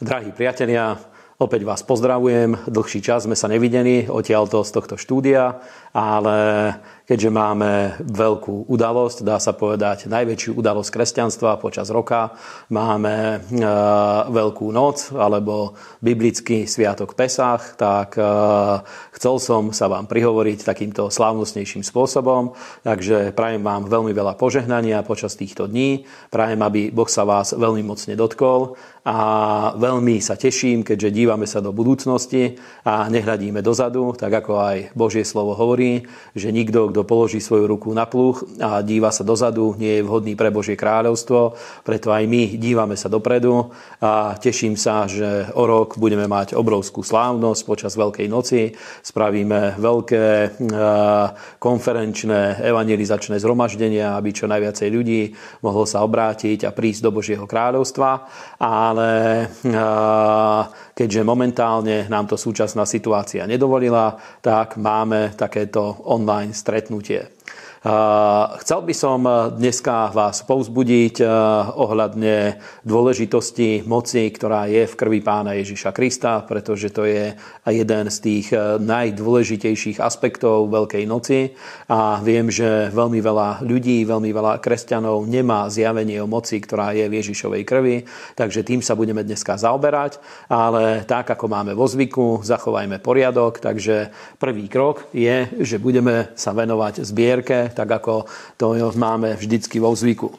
Drahí priatelia, opäť vás pozdravujem. Dlhší čas sme sa nevideli odtiaľto z tohto štúdia, ale keďže máme veľkú udalosť, dá sa povedať najväčšiu udalosť kresťanstva počas roka. Máme e, Veľkú noc alebo biblický sviatok Pesach, tak e, chcel som sa vám prihovoriť takýmto slávnostnejším spôsobom. Takže prajem vám veľmi veľa požehnania počas týchto dní. Prajem, aby Boh sa vás veľmi mocne dotkol a veľmi sa teším, keďže dívame sa do budúcnosti a nehľadíme dozadu, tak ako aj Božie slovo hovorí, že nikto, kto položí svoju ruku na pluch a díva sa dozadu, nie je vhodný pre Božie kráľovstvo, preto aj my dívame sa dopredu a teším sa, že o rok budeme mať obrovskú slávnosť. Počas Veľkej noci, spravíme veľké e, konferenčné evangelizačné zhromaždenia, aby čo najviacej ľudí mohlo sa obrátiť a prísť do Božieho kráľovstva, ale e, keďže momentálne nám to súčasná situácia nedovolila, tak máme takéto online stretnutie. Chcel by som dneska vás povzbudiť eh, ohľadne dôležitosti moci, ktorá je v krvi pána Ježiša Krista, pretože to je jeden z tých eh, najdôležitejších aspektov Veľkej noci. A viem, že veľmi veľa ľudí, veľmi veľa kresťanov nemá zjavenie o moci, ktorá je v Ježišovej krvi, takže tým sa budeme dneska zaoberať, ale tak, ako máme vo zvyku, zachovajme poriadok, takže prvý krok je, že budeme sa venovať zbierke tak ako to máme vždycky vo zvyku.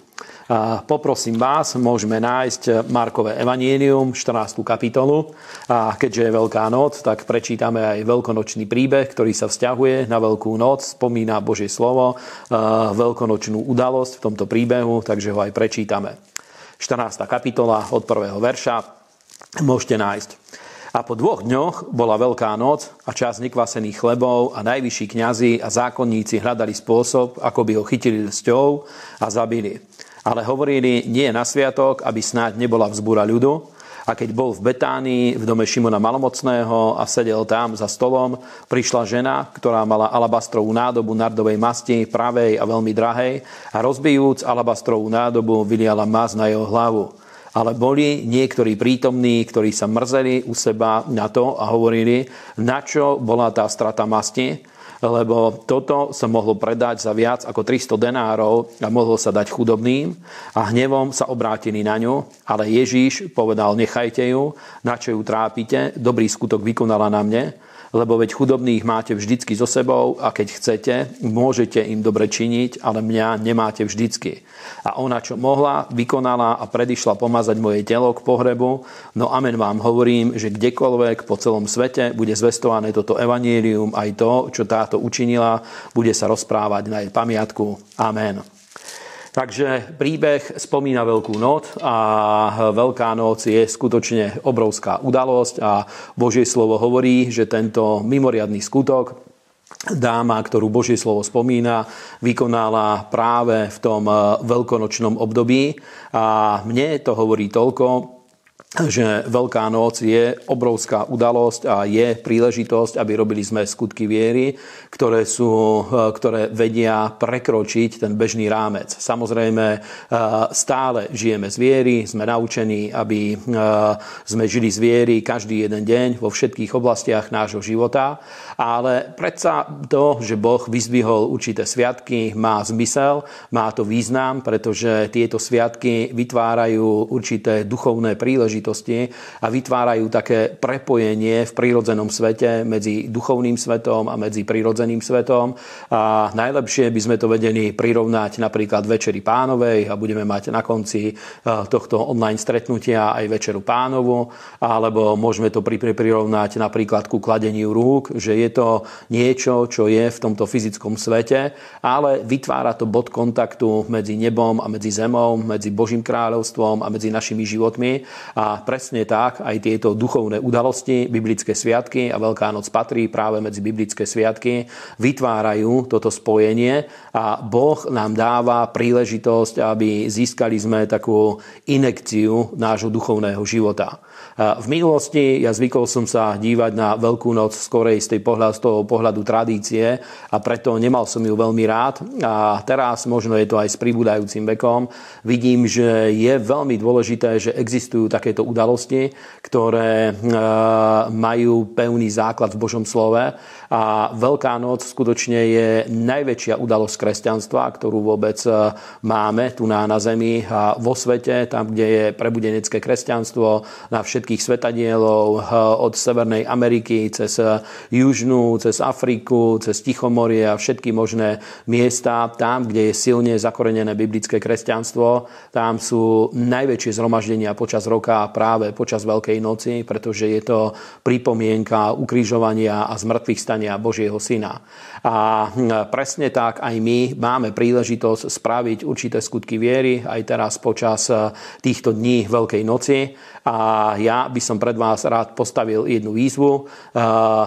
Poprosím vás, môžeme nájsť Markové evanílium, 14. kapitolu. A keďže je Veľká noc, tak prečítame aj veľkonočný príbeh, ktorý sa vzťahuje na Veľkú noc, spomína Božie slovo, veľkonočnú udalosť v tomto príbehu, takže ho aj prečítame. 14. kapitola od prvého verša môžete nájsť. A po dvoch dňoch bola veľká noc a čas nekvasených chlebov a najvyšší kňazi a zákonníci hľadali spôsob, ako by ho chytili lsťou a zabili. Ale hovorili, nie na sviatok, aby snáď nebola vzbúra ľudu. A keď bol v Betánii, v dome Šimona Malomocného a sedel tam za stolom, prišla žena, ktorá mala alabastrovú nádobu nardovej masti, pravej a veľmi drahej, a rozbijúc alabastrovú nádobu, vyliala mas na jeho hlavu ale boli niektorí prítomní, ktorí sa mrzeli u seba na to a hovorili, na čo bola tá strata masti, lebo toto sa mohlo predať za viac ako 300 denárov a mohlo sa dať chudobným a hnevom sa obrátili na ňu, ale Ježíš povedal, nechajte ju, na čo ju trápite, dobrý skutok vykonala na mne, lebo veď chudobných máte vždycky so sebou a keď chcete, môžete im dobre činiť, ale mňa nemáte vždycky. A ona, čo mohla, vykonala a predišla pomazať moje telo k pohrebu, no amen vám hovorím, že kdekoľvek po celom svete bude zvestované toto evanielium, aj to, čo táto učinila, bude sa rozprávať na jej pamiatku. Amen. Takže príbeh spomína Veľkú noc a Veľká noc je skutočne obrovská udalosť a Božie slovo hovorí, že tento mimoriadný skutok dáma, ktorú Božie slovo spomína, vykonala práve v tom veľkonočnom období. A mne to hovorí toľko, že Veľká noc je obrovská udalosť a je príležitosť, aby robili sme skutky viery, ktoré, sú, e, ktoré vedia prekročiť ten bežný rámec. Samozrejme, e, stále žijeme z viery, sme naučení, aby e, sme žili z viery každý jeden deň vo všetkých oblastiach nášho života, ale predsa to, že Boh vyzvihol určité sviatky, má zmysel, má to význam, pretože tieto sviatky vytvárajú určité duchovné príležitosti a vytvárajú také prepojenie v prírodzenom svete medzi duchovným svetom a medzi prírodzeným svetom. A najlepšie by sme to vedeli prirovnať napríklad Večeri pánovej a budeme mať na konci e, tohto online stretnutia aj Večeru pánovu, alebo môžeme to prirovnať napríklad ku kladeniu rúk, že je to niečo, čo je v tomto fyzickom svete, ale vytvára to bod kontaktu medzi nebom a medzi zemou, medzi Božím kráľovstvom a medzi našimi životmi. A presne tak aj tieto duchovné udalosti, biblické sviatky a Veľká noc patrí práve medzi biblické sviatky, vytvárajú toto spojenie a Boh nám dáva príležitosť, aby získali sme takú inekciu nášho duchovného života. V minulosti ja zvykol som sa dívať na Veľkú noc skorej z, tej pohľad, z toho pohľadu tradície a preto nemal som ju veľmi rád. A teraz, možno je to aj s pribúdajúcim vekom, vidím, že je veľmi dôležité, že existujú také takéto udalosti, ktoré majú pevný základ v Božom slove a Veľká noc skutočne je najväčšia udalosť kresťanstva, ktorú vôbec e, máme tu na, na Zemi a vo svete, tam, kde je prebudenecké kresťanstvo na všetkých svetadielov e, od Severnej Ameriky cez e, Južnú, cez Afriku, cez Tichomorie a všetky možné miesta. Tam, kde je silne zakorenené biblické kresťanstvo, tam sú najväčšie zhromaždenia počas roka práve počas Veľkej noci, pretože je to pripomienka ukrižovania a zmrtvých staní vystania Božieho syna. A hm, presne tak aj my máme príležitosť spraviť určité skutky viery aj teraz počas eh, týchto dní Veľkej noci. A ja by som pred vás rád postavil jednu výzvu.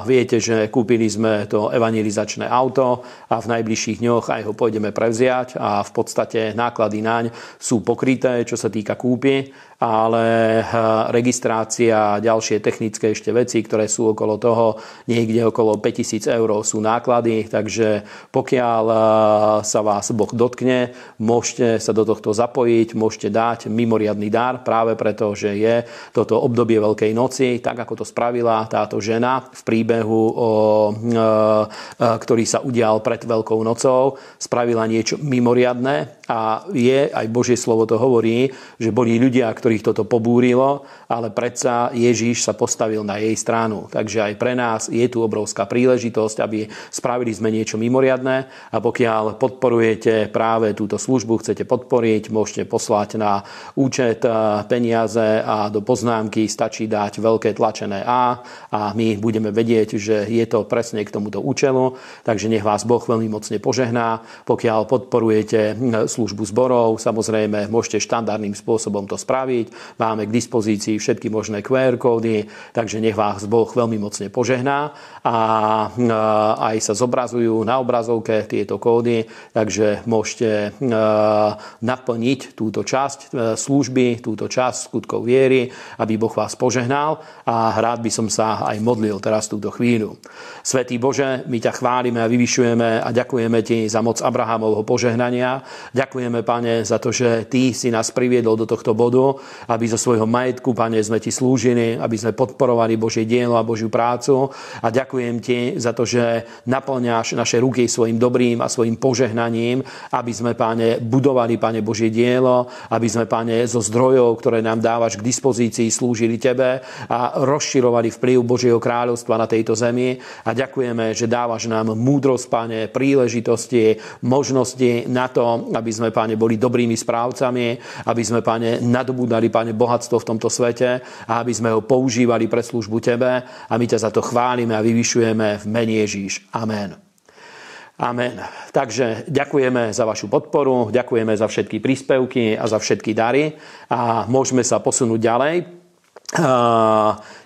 Viete, že kúpili sme to evangelizačné auto a v najbližších dňoch aj ho pôjdeme prevziať a v podstate náklady naň sú pokryté, čo sa týka kúpy, ale registrácia a ďalšie technické ešte veci, ktoré sú okolo toho, niekde okolo 5000 eur sú náklady, takže pokiaľ sa vás Boh dotkne, môžete sa do tohto zapojiť, môžete dať mimoriadný dar práve preto, že je toto obdobie Veľkej noci, tak ako to spravila táto žena v príbehu, o, e, e, ktorý sa udial pred Veľkou nocou, spravila niečo mimoriadné a je, aj Božie slovo to hovorí, že boli ľudia, ktorých toto pobúrilo, ale predsa Ježíš sa postavil na jej stranu. Takže aj pre nás je tu obrovská príležitosť, aby spravili sme niečo mimoriadné a pokiaľ podporujete práve túto službu, chcete podporiť, môžete poslať na účet e, peniaze a do poznámky stačí dať veľké tlačené A a my budeme vedieť, že je to presne k tomuto účelu. Takže nech vás Boh veľmi mocne požehná. Pokiaľ podporujete službu zborov, samozrejme môžete štandardným spôsobom to spraviť. Máme k dispozícii všetky možné QR kódy, takže nech vás Boh veľmi mocne požehná a aj sa zobrazujú na obrazovke tieto kódy, takže môžete naplniť túto časť e, služby, túto časť skutkov viery aby Boh vás požehnal a rád by som sa aj modlil teraz túto chvíľu. Svetý Bože, my ťa chválime a vyvyšujeme a ďakujeme ti za moc Abrahamovho požehnania. Ďakujeme, pane, za to, že ty si nás priviedol do tohto bodu, aby zo svojho majetku, pane, sme ti slúžili, aby sme podporovali Božie dielo a Božiu prácu. A ďakujem ti za to, že naplňaš naše ruky svojim dobrým a svojim požehnaním, aby sme, pane, budovali, pane, Božie dielo, aby sme, pane, zo zdrojov, ktoré nám dávaš k dispozícii, slúžili tebe a rozširovali vplyv Božieho kráľovstva na tejto zemi. A ďakujeme, že dávaš nám múdrosť, Pane, príležitosti, možnosti na to, aby sme, Pane, boli dobrými správcami, aby sme, Pane, nadobúdali, Pane, bohatstvo v tomto svete a aby sme ho používali pre službu Tebe a my ťa za to chválime a vyvyšujeme v mene Ježíš. Amen. Amen. Takže ďakujeme za vašu podporu, ďakujeme za všetky príspevky a za všetky dary a môžeme sa posunúť ďalej.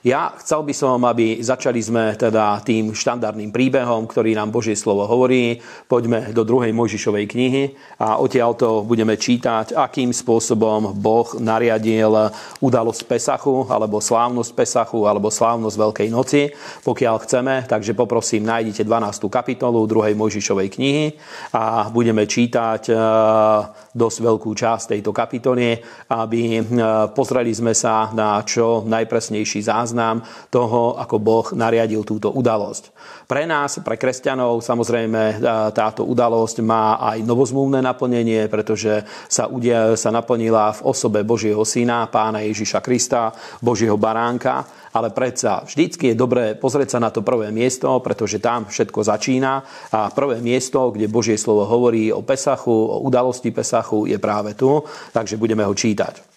Ja chcel by som, aby začali sme teda tým štandardným príbehom, ktorý nám Božie slovo hovorí. Poďme do druhej Mojžišovej knihy a odtiaľto budeme čítať, akým spôsobom Boh nariadil udalosť Pesachu, alebo slávnosť Pesachu, alebo slávnosť Veľkej noci, pokiaľ chceme. Takže poprosím, nájdite 12. kapitolu druhej Mojžišovej knihy a budeme čítať e, dosť veľkú časť tejto kapitoly, aby e, pozreli sme sa na čo najpresnejší záznam toho, ako Boh nariadil túto udalosť. Pre nás, pre kresťanov, samozrejme táto udalosť má aj novozmúvne naplnenie, pretože sa, udia, sa naplnila v osobe Božieho syna, pána Ježiša Krista, Božieho baránka, ale predsa vždycky je dobré pozrieť sa na to prvé miesto, pretože tam všetko začína a prvé miesto, kde Božie slovo hovorí o Pesachu, o udalosti Pesachu, je práve tu, takže budeme ho čítať.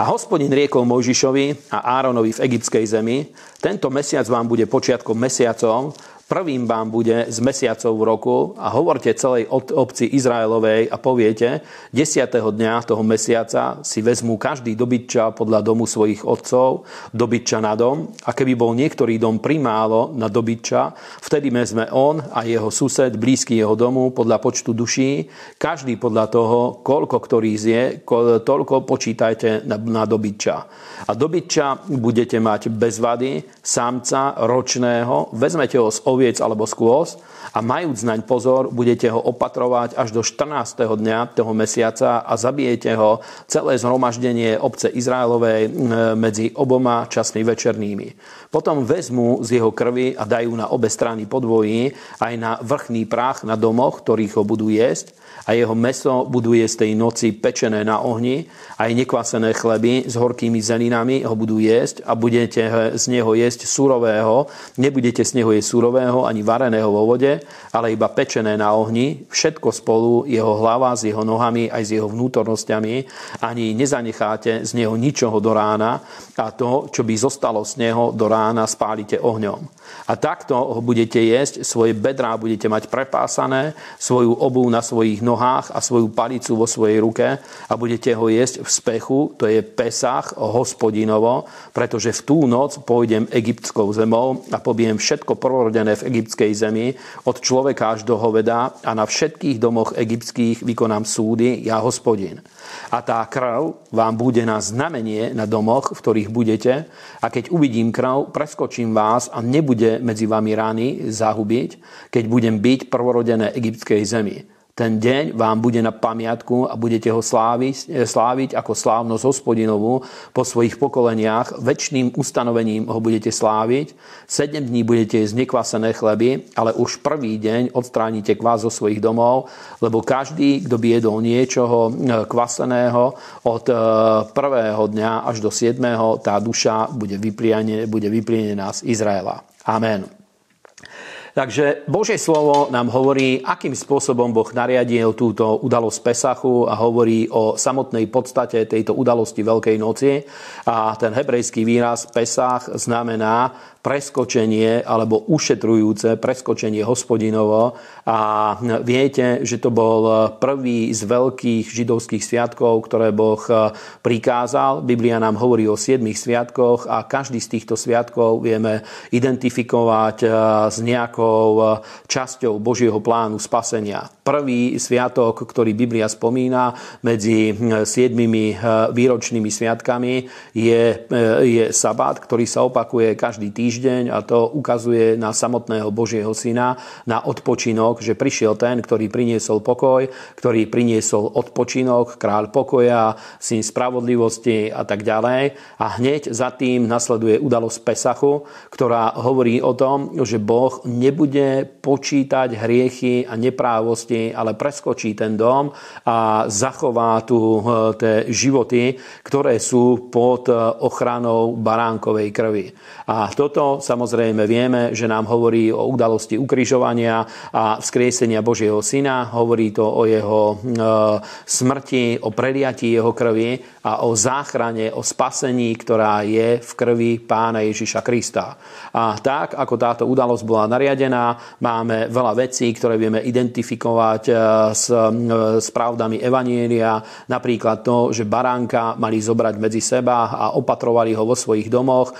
A hospodin riekol Mojžišovi a Áronovi v egyptskej zemi, tento mesiac vám bude počiatkom mesiacov, Prvým vám bude z mesiacov roku a hovorte celej obci Izraelovej a poviete, 10. dňa toho mesiaca si vezmú každý dobytča podľa domu svojich otcov, dobytča na dom a keby bol niektorý dom primálo na dobytča, vtedy vezme on a jeho sused blízky jeho domu podľa počtu duší, každý podľa toho, koľko ktorý zje, toľko počítajte na, dobytča. A dobytča budete mať bez vady, samca, ročného, vezmete ho z oviec alebo skôs a majúc naň pozor, budete ho opatrovať až do 14. dňa toho mesiaca a zabijete ho celé zhromaždenie obce Izraelovej medzi oboma časmi večernými. Potom vezmu z jeho krvi a dajú na obe strany podvojí aj na vrchný prach na domoch, ktorých ho budú jesť a jeho meso budú jesť tej noci pečené na ohni, aj nekvasené chleby s horkými zelinami ho budú jesť a budete z neho jesť surového, nebudete z neho jesť surového ani vareného vo vode, ale iba pečené na ohni, všetko spolu, jeho hlava s jeho nohami aj s jeho vnútornosťami, ani nezanecháte z neho ničoho do rána a to, čo by zostalo z neho do rána, spálite ohňom. A takto ho budete jesť, svoje bedrá budete mať prepásané, svoju obu na svojich nohách a svoju palicu vo svojej ruke a budete ho jesť v spechu, to je Pesach hospodinovo, pretože v tú noc pôjdem egyptskou zemou a pobijem všetko prorodené v egyptskej zemi, od človeka až do hoveda a na všetkých domoch egyptských vykonám súdy, ja hospodin. A tá krv vám bude na znamenie na domoch, v ktorých budete a keď uvidím krv, preskočím vás a nebude medzi vami rány zahubiť, keď budem byť prvorodené egyptskej zemi. Ten deň vám bude na pamiatku a budete ho sláviť, sláviť ako slávnosť hospodinovú po svojich pokoleniach. Väčšným ustanovením ho budete sláviť. Sedem dní budete jesť nekvasené chleby, ale už prvý deň odstránite kvás zo svojich domov, lebo každý, kto by jedol niečoho eh, kvaseného od eh, prvého dňa až do siedmého, tá duša bude vyplienená z Izraela. Amen. Takže Božie slovo nám hovorí, akým spôsobom Boh nariadil túto udalosť Pesachu a hovorí o samotnej podstate tejto udalosti Veľkej noci. A ten hebrejský výraz Pesach znamená preskočenie alebo ušetrujúce preskočenie hospodinovo. A viete, že to bol prvý z veľkých židovských sviatkov, ktoré Boh prikázal. Biblia nám hovorí o siedmých sviatkoch a každý z týchto sviatkov vieme identifikovať eh, s nejakou eh, časťou Božieho plánu spasenia. Prvý sviatok, ktorý Biblia spomína medzi hm, siedmimi eh, výročnými sviatkami, je, je sabát, ktorý sa opakuje každý týždeň a to ukazuje na samotného Božieho syna, na odpočinok, že prišiel ten, ktorý priniesol pokoj, ktorý priniesol odpočinok, kráľ pokoja, syn spravodlivosti a tak ďalej. A hneď za tým nasleduje udalosť Pesachu, ktorá hovorí o tom, že Boh nebude počítať hriechy a neprávosti, ale preskočí ten dom a zachová tu eh, tie životy, ktoré sú pod eh, ochranou baránkovej krvi. A toto to samozrejme vieme, že nám hovorí o udalosti ukrižovania a vzkriesenia Božieho syna, hovorí to o jeho e, smrti, o preliatí jeho krvi a o záchrane, o spasení, ktorá je v krvi pána Ježiša Krista. A tak, ako táto udalosť bola nariadená, máme veľa vecí, ktoré vieme identifikovať e, s, e, s pravdami Evanielia, napríklad to, že baránka mali zobrať medzi seba a opatrovali ho vo svojich domoch,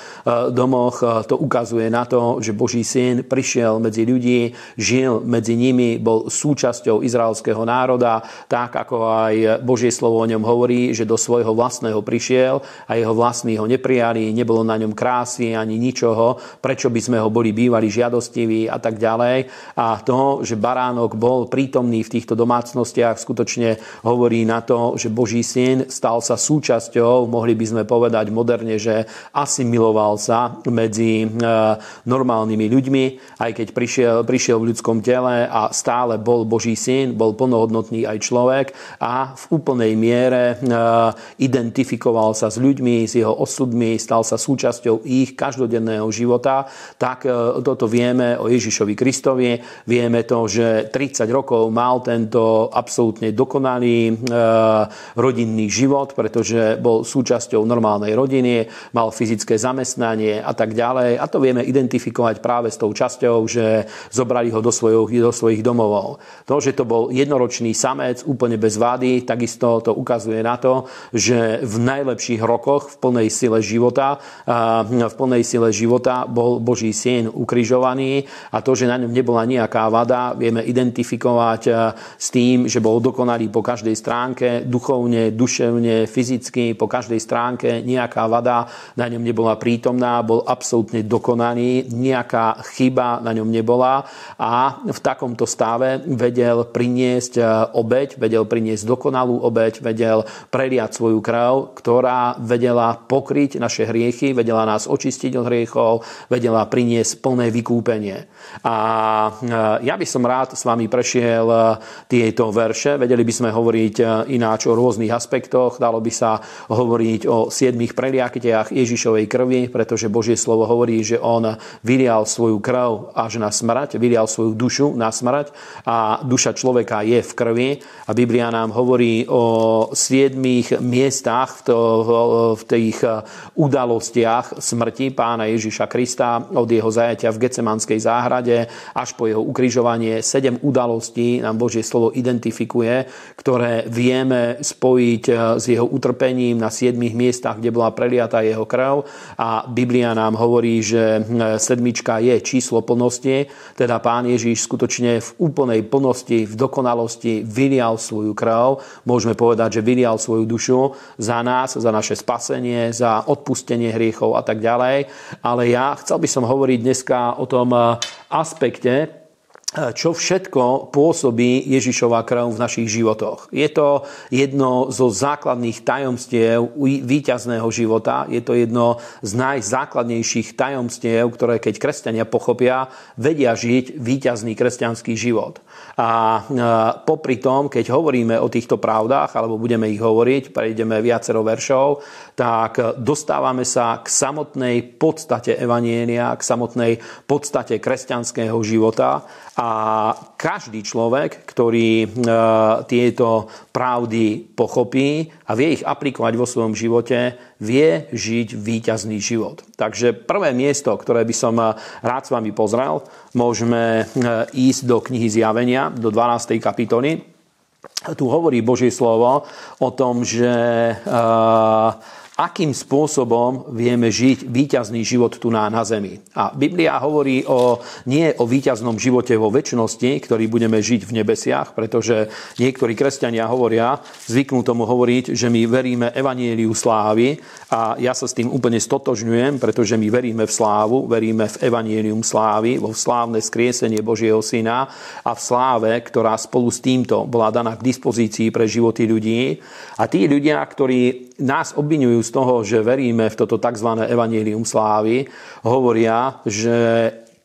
domoch to ukazuje na to, že Boží syn prišiel medzi ľudí, žil medzi nimi, bol súčasťou izraelského národa, tak ako aj Božie slovo o ňom hovorí, že do svojho vlastného prišiel a jeho vlastní ho neprijali, nebolo na ňom krásy ani ničoho, prečo by sme ho boli bývali žiadostiví a tak ďalej. A to, že baránok bol prítomný v týchto domácnostiach, skutočne hovorí na to, že Boží syn stal sa súčasťou, mohli by sme povedať moderne, že asimiloval sa medzi Eh, normálnymi ľuďmi, aj keď prišiel, prišiel v ľudskom tele a stále bol Boží syn, bol plnohodnotný aj človek a v úplnej miere eh, identifikoval sa s ľuďmi, s jeho osudmi, stal sa súčasťou ich každodenného života. Tak eh, toto vieme o Ježišovi Kristovi. Vieme to, že 30 rokov mal tento absolútne dokonalý rodinný život, pretože bol súčasťou normálnej rodiny, mal fyzické zamestnanie a tak ďalej. A to vieme identifikovať práve s tou časťou, že zobrali ho do, svojich, do svojich domovov. To, že to bol jednoročný samec úplne bez vády, takisto to ukazuje na to, že v najlepších rokoch v plnej sile života, v plnej sile života bol Boží syn ukrižovaný a to, že na ňom nebola nejaká vada, vieme identifikovať s tým, že bol dokonalý po každej stránke, duchovne, duševne, fyzicky, po každej stránke, nejaká vada na ňom nebola prítomná, bol absolútne dokonalý, nejaká chyba na ňom nebola a v takomto stave vedel priniesť obeď, vedel priniesť dokonalú obeď, vedel preliať svoju krv, ktorá vedela pokryť naše hriechy, vedela nás očistiť od hriechov, vedela priniesť plné vykúpenie. A ja by som rád s vami prešiel tieto verše. Vedeli by sme hovoriť ináč o rôznych aspektoch. Dalo by sa hovoriť o siedmých preliaktiach Ježišovej krvi, pretože Božie slovo hovorí, že on vylial svoju krv až na smrť, vylial svoju dušu na smrť a duša človeka je v krvi. A Biblia nám hovorí o siedmých miestach v, to, v tých udalostiach smrti pána Ježiša Krista od jeho zajatia v Gecemanskej záhrade až po jeho ukrižovanie. Sedem udalostí nám Božie slovo identifikuje, ktoré vieme spojiť s jeho utrpením na siedmých miestach, kde bola preliatá jeho krv. A Biblia nám hovorí, že sedmička je číslo plnosti, teda pán Ježiš skutočne v úplnej plnosti, v dokonalosti vylial svoju krv. Môžeme povedať, že vylial svoju dušu za nás, za naše spasenie, za odpustenie hriechov a tak ďalej. Ale ja chcel by som hovoriť dneska o tom aspekte, čo všetko pôsobí Ježišova krv v našich životoch. Je to jedno zo základných tajomstiev víťazného života. Je to jedno z najzákladnejších tajomstiev, ktoré keď kresťania pochopia, vedia žiť víťazný kresťanský život. A popri tom, keď hovoríme o týchto pravdách, alebo budeme ich hovoriť, prejdeme viacero veršov, tak dostávame sa k samotnej podstate Evanielia, k samotnej podstate kresťanského života a každý človek, ktorý e, tieto pravdy pochopí a vie ich aplikovať vo svojom živote, vie žiť víťazný život. Takže prvé miesto, ktoré by som e, rád s vami pozrel, môžeme e, ísť do knihy Zjavenia, do 12. kapitoly. Tu hovorí Božie slovo o tom, že akým spôsobom vieme žiť víťazný život tu na, na zemi. A Biblia hovorí o, nie o víťaznom živote vo väčšnosti, ktorý budeme žiť v nebesiach, pretože niektorí kresťania hovoria, zvyknú tomu hovoriť, že my veríme evanieliu slávy a ja sa s tým úplne stotožňujem, pretože my veríme v slávu, veríme v evanielium slávy, vo slávne skriesenie Božieho Syna a v sláve, ktorá spolu s týmto bola daná k dispozícii pre životy ľudí. A tí ľudia, ktorí nás obvinujú z toho, že veríme v toto tzv. evanílium slávy, hovoria, že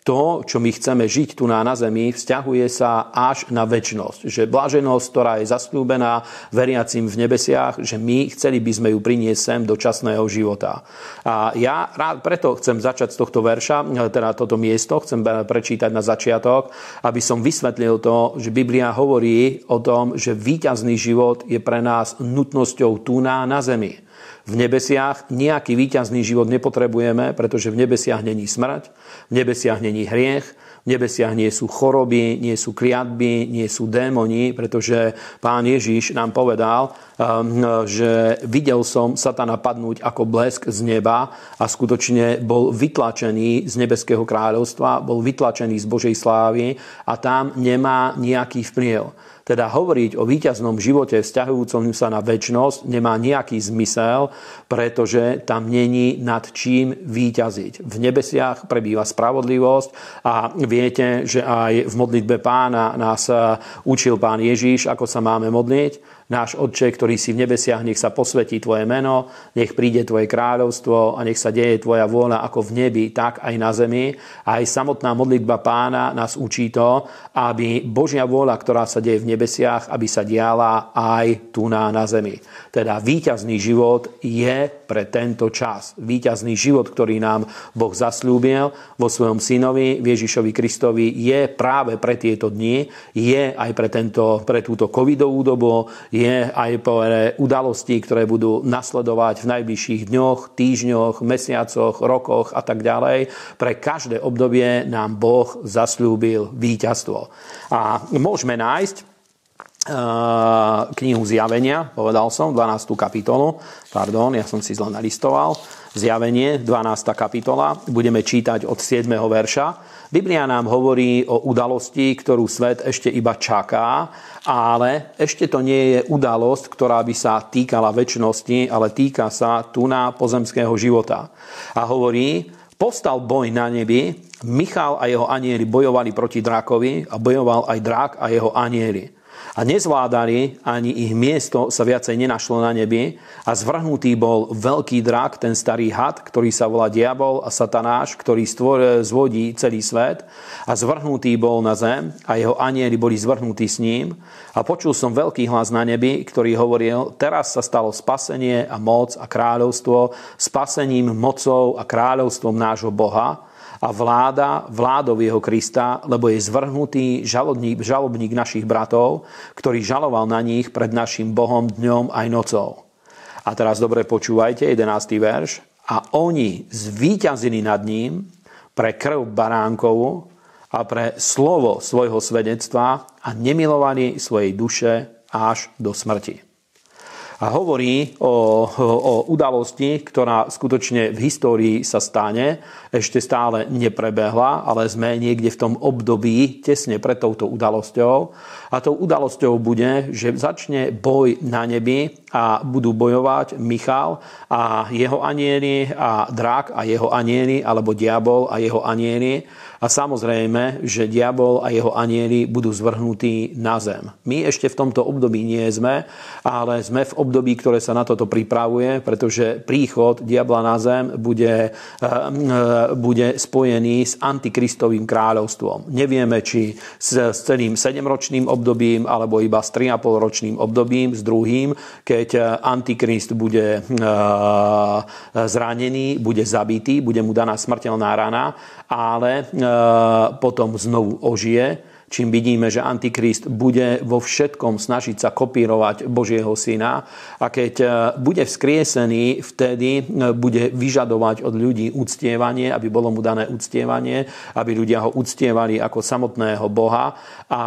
to, čo my chceme žiť tu na, na zemi, vzťahuje sa až na väčnosť. Že blaženosť, ktorá je zastúbená veriacim v nebesiach, že my chceli by sme ju priniesť sem do časného života. A ja rád preto chcem začať z tohto verša, teda toto miesto, chcem prečítať na začiatok, aby som vysvetlil to, že Biblia hovorí o tom, že víťazný život je pre nás nutnosťou tu na, na zemi. V nebesiach nejaký výťazný život nepotrebujeme, pretože v nebesiach není smrť, v nebesiach není hriech, v nebesiach nie sú choroby, nie sú kliatby, nie sú démoni, pretože pán Ježiš nám povedal, um, že videl som satana padnúť ako blesk z neba a skutočne bol vytlačený z nebeského kráľovstva, bol vytlačený z Božej slávy a tam nemá nejaký vplyv. Teda hovoriť o víťaznom živote vzťahujúcom sa na väčnosť nemá nejaký zmysel, pretože tam není nad čím výťaziť. V nebesiach prebýva spravodlivosť a viete, že aj v modlitbe pána nás učil pán Ježíš, ako sa máme modliť Náš Otče, ktorý si v nebesiach, nech sa posvetí Tvoje meno, nech príde Tvoje kráľovstvo a nech sa deje Tvoja vôľa ako v nebi, tak aj na zemi. A aj samotná modlitba pána nás učí to, aby Božia vôľa, ktorá sa deje v nebesiach, aby sa diala aj tu na, na zemi. Teda víťazný život je pre tento čas. Víťazný život, ktorý nám Boh zaslúbil vo svojom synovi, Ježišovi Kristovi, je práve pre tieto dni, je aj pre, tento, pre túto covidovú dobu, je aj pre udalosti, ktoré budú nasledovať v najbližších dňoch, týždňoch, mesiacoch, rokoch a tak ďalej. Pre každé obdobie nám Boh zaslúbil víťazstvo. A môžeme nájsť knihu Zjavenia, povedal som, 12. kapitolu, pardon, ja som si zle nalistoval, Zjavenie, 12. kapitola, budeme čítať od 7. verša. Biblia nám hovorí o udalosti, ktorú svet ešte iba čaká, ale ešte to nie je udalosť, ktorá by sa týkala väčšnosti, ale týka sa tu na pozemského života. A hovorí, Postal boj na nebi, Michal a jeho anieli bojovali proti drakovi a bojoval aj drak a jeho anieli a nezvládali, ani ich miesto sa viacej nenašlo na nebi a zvrhnutý bol veľký drak, ten starý had, ktorý sa volá diabol a satanáš, ktorý stvor, zvodí celý svet. A zvrhnutý bol na zem a jeho anieli boli zvrhnutí s ním. A počul som veľký hlas na nebi, ktorý hovoril, teraz sa stalo spasenie a moc a kráľovstvo spasením, mocou a kráľovstvom nášho Boha a vláda vládov jeho Krista, lebo je zvrhnutý žalobník, žalobník našich bratov, ktorý žaloval na nich pred našim Bohom dňom aj nocou. A teraz dobre počúvajte, 11. verš. A oni zvíťazili nad ním pre krv baránkovu a pre slovo svojho svedectva a nemilovali svojej duše až do smrti a hovorí o, o udalosti, ktorá skutočne v histórii sa stane, ešte stále neprebehla, ale sme niekde v tom období tesne pred touto udalosťou. A tou udalosťou bude, že začne boj na nebi a budú bojovať Michal a jeho anieli a drak a jeho anieli, alebo diabol a jeho anieli a samozrejme, že diabol a jeho anieli budú zvrhnutí na zem. My ešte v tomto období nie sme, ale sme v období, ktoré sa na toto pripravuje, pretože príchod diabla na zem bude, eh, eh, bude spojený s antikristovým kráľovstvom. Nevieme, či s celým 7-ročným obdobím, alebo iba s 3,5-ročným obdobím, s druhým, keď eh, antikrist bude zranený, bude zabitý, bude mu daná smrteľná rana, ale potom znovu ožije, čím vidíme, že Antikrist bude vo všetkom snažiť sa kopírovať Božieho syna. A keď e, bude vzkriesený, vtedy e, bude vyžadovať od ľudí uctievanie, aby bolo mu dané uctievanie, aby ľudia ho uctievali ako samotného Boha. A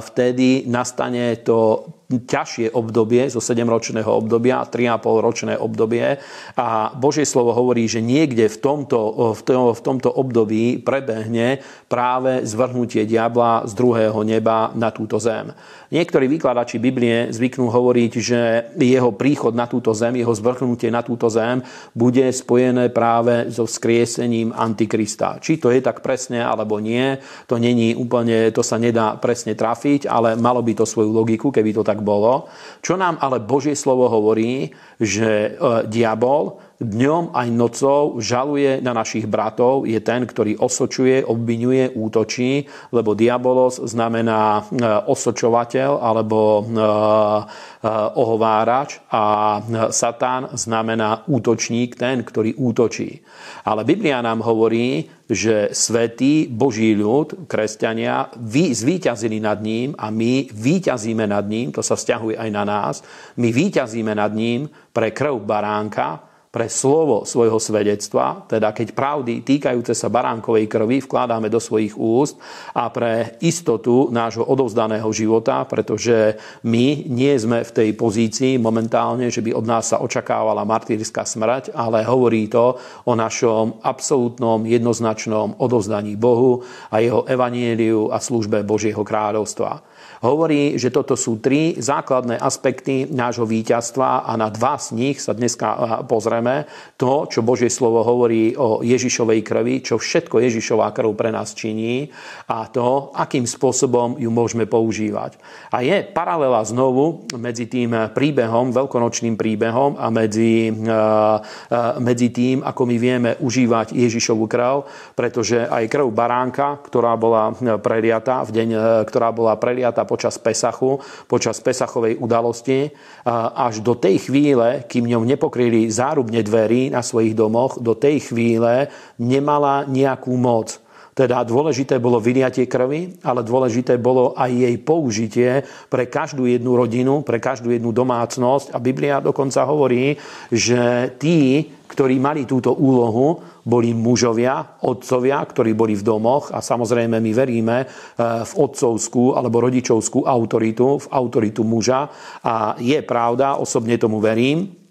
vtedy nastane to ťažšie obdobie zo 7-ročného obdobia, 3,5-ročné obdobie a Božie slovo hovorí, že niekde v tomto, v, to, v tomto období prebehne práve zvrhnutie diabla z druhého neba na túto zem. Niektorí vykladači Biblie zvyknú hovoriť, že jeho príchod na túto zem, jeho zvrhnutie na túto zem bude spojené práve so vzkriesením Antikrista. Či to je tak presne alebo nie, to není úplne, to sa nedá presne trafiť, ale malo by to svoju logiku, keby to tak bolo. Čo nám ale Božie slovo hovorí, že e, diabol dňom aj nocou žaluje na našich bratov, je ten, ktorý osočuje, obvinuje, útočí, lebo diabolos znamená e, osočovateľ alebo e, ohovárač a satán znamená útočník, ten, ktorý útočí. Ale Biblia nám hovorí, že svetý Boží ľud, kresťania, vy zvíťazili nad ním a my výťazíme nad ním, to sa vzťahuje aj na nás, my výťazíme nad ním pre krv baránka, pre slovo svojho svedectva, teda keď pravdy týkajúce sa baránkovej krvi vkladáme do svojich úst a pre istotu nášho odovzdaného života, pretože my nie sme v tej pozícii momentálne, že by od nás sa očakávala martýrská smrť, ale hovorí to o našom absolútnom jednoznačnom odovzdaní Bohu a jeho evanieliu a službe Božieho kráľovstva hovorí, že toto sú tri základné aspekty nášho víťazstva a na dva z nich sa dneska pozrieme. To, čo Božie slovo hovorí o Ježišovej krvi, čo všetko Ježišová krv pre nás činí a to, akým spôsobom ju môžeme používať. A je paralela znovu medzi tým príbehom, veľkonočným príbehom a medzi, medzi tým, ako my vieme užívať Ježišovu krv, pretože aj krv baránka, ktorá bola preliata v deň, ktorá bola preliata počas Pesachu, počas Pesachovej udalosti, až do tej chvíle, kým ňom nepokryli zárubne dverí na svojich domoch, do tej chvíle nemala nejakú moc Teda dôležité bolo vyliatie krvi, ale dôležité bolo aj jej použitie pre každú jednu rodinu, pre každú jednu domácnosť. A Biblia dokonca hovorí, že tí, ktorí mali túto úlohu, boli mužovia, otcovia, ktorí boli v domoch a samozrejme my veríme eh, v otcovskú alebo rodičovskú autoritu, v autoritu muža a je pravda, osobne tomu verím,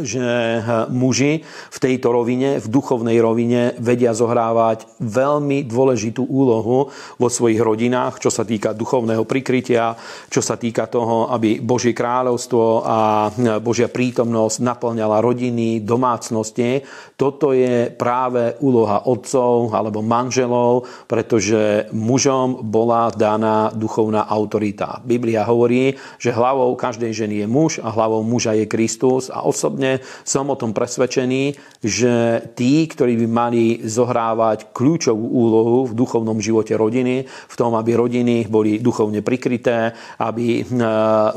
že eh, muži v tejto rovine, v duchovnej rovine vedia zohrávať veľmi dôležitú úlohu vo svojich rodinách, čo sa týka duchovného prikrytia, čo sa týka toho, aby Božie kráľovstvo a eh, Božia prítomnosť naplňala rodiny, domácnosti. Toto je práve úloha otcov alebo manželov, pretože mužom bola daná duchovná autorita. Biblia hovorí, že hlavou každej ženy je muž a hlavou muža je Kristus a osobne osobne som o tom presvedčený, že tí, ktorí by mali zohrávať kľúčovú úlohu v duchovnom živote rodiny, v tom, aby rodiny boli duchovne prikryté, aby e,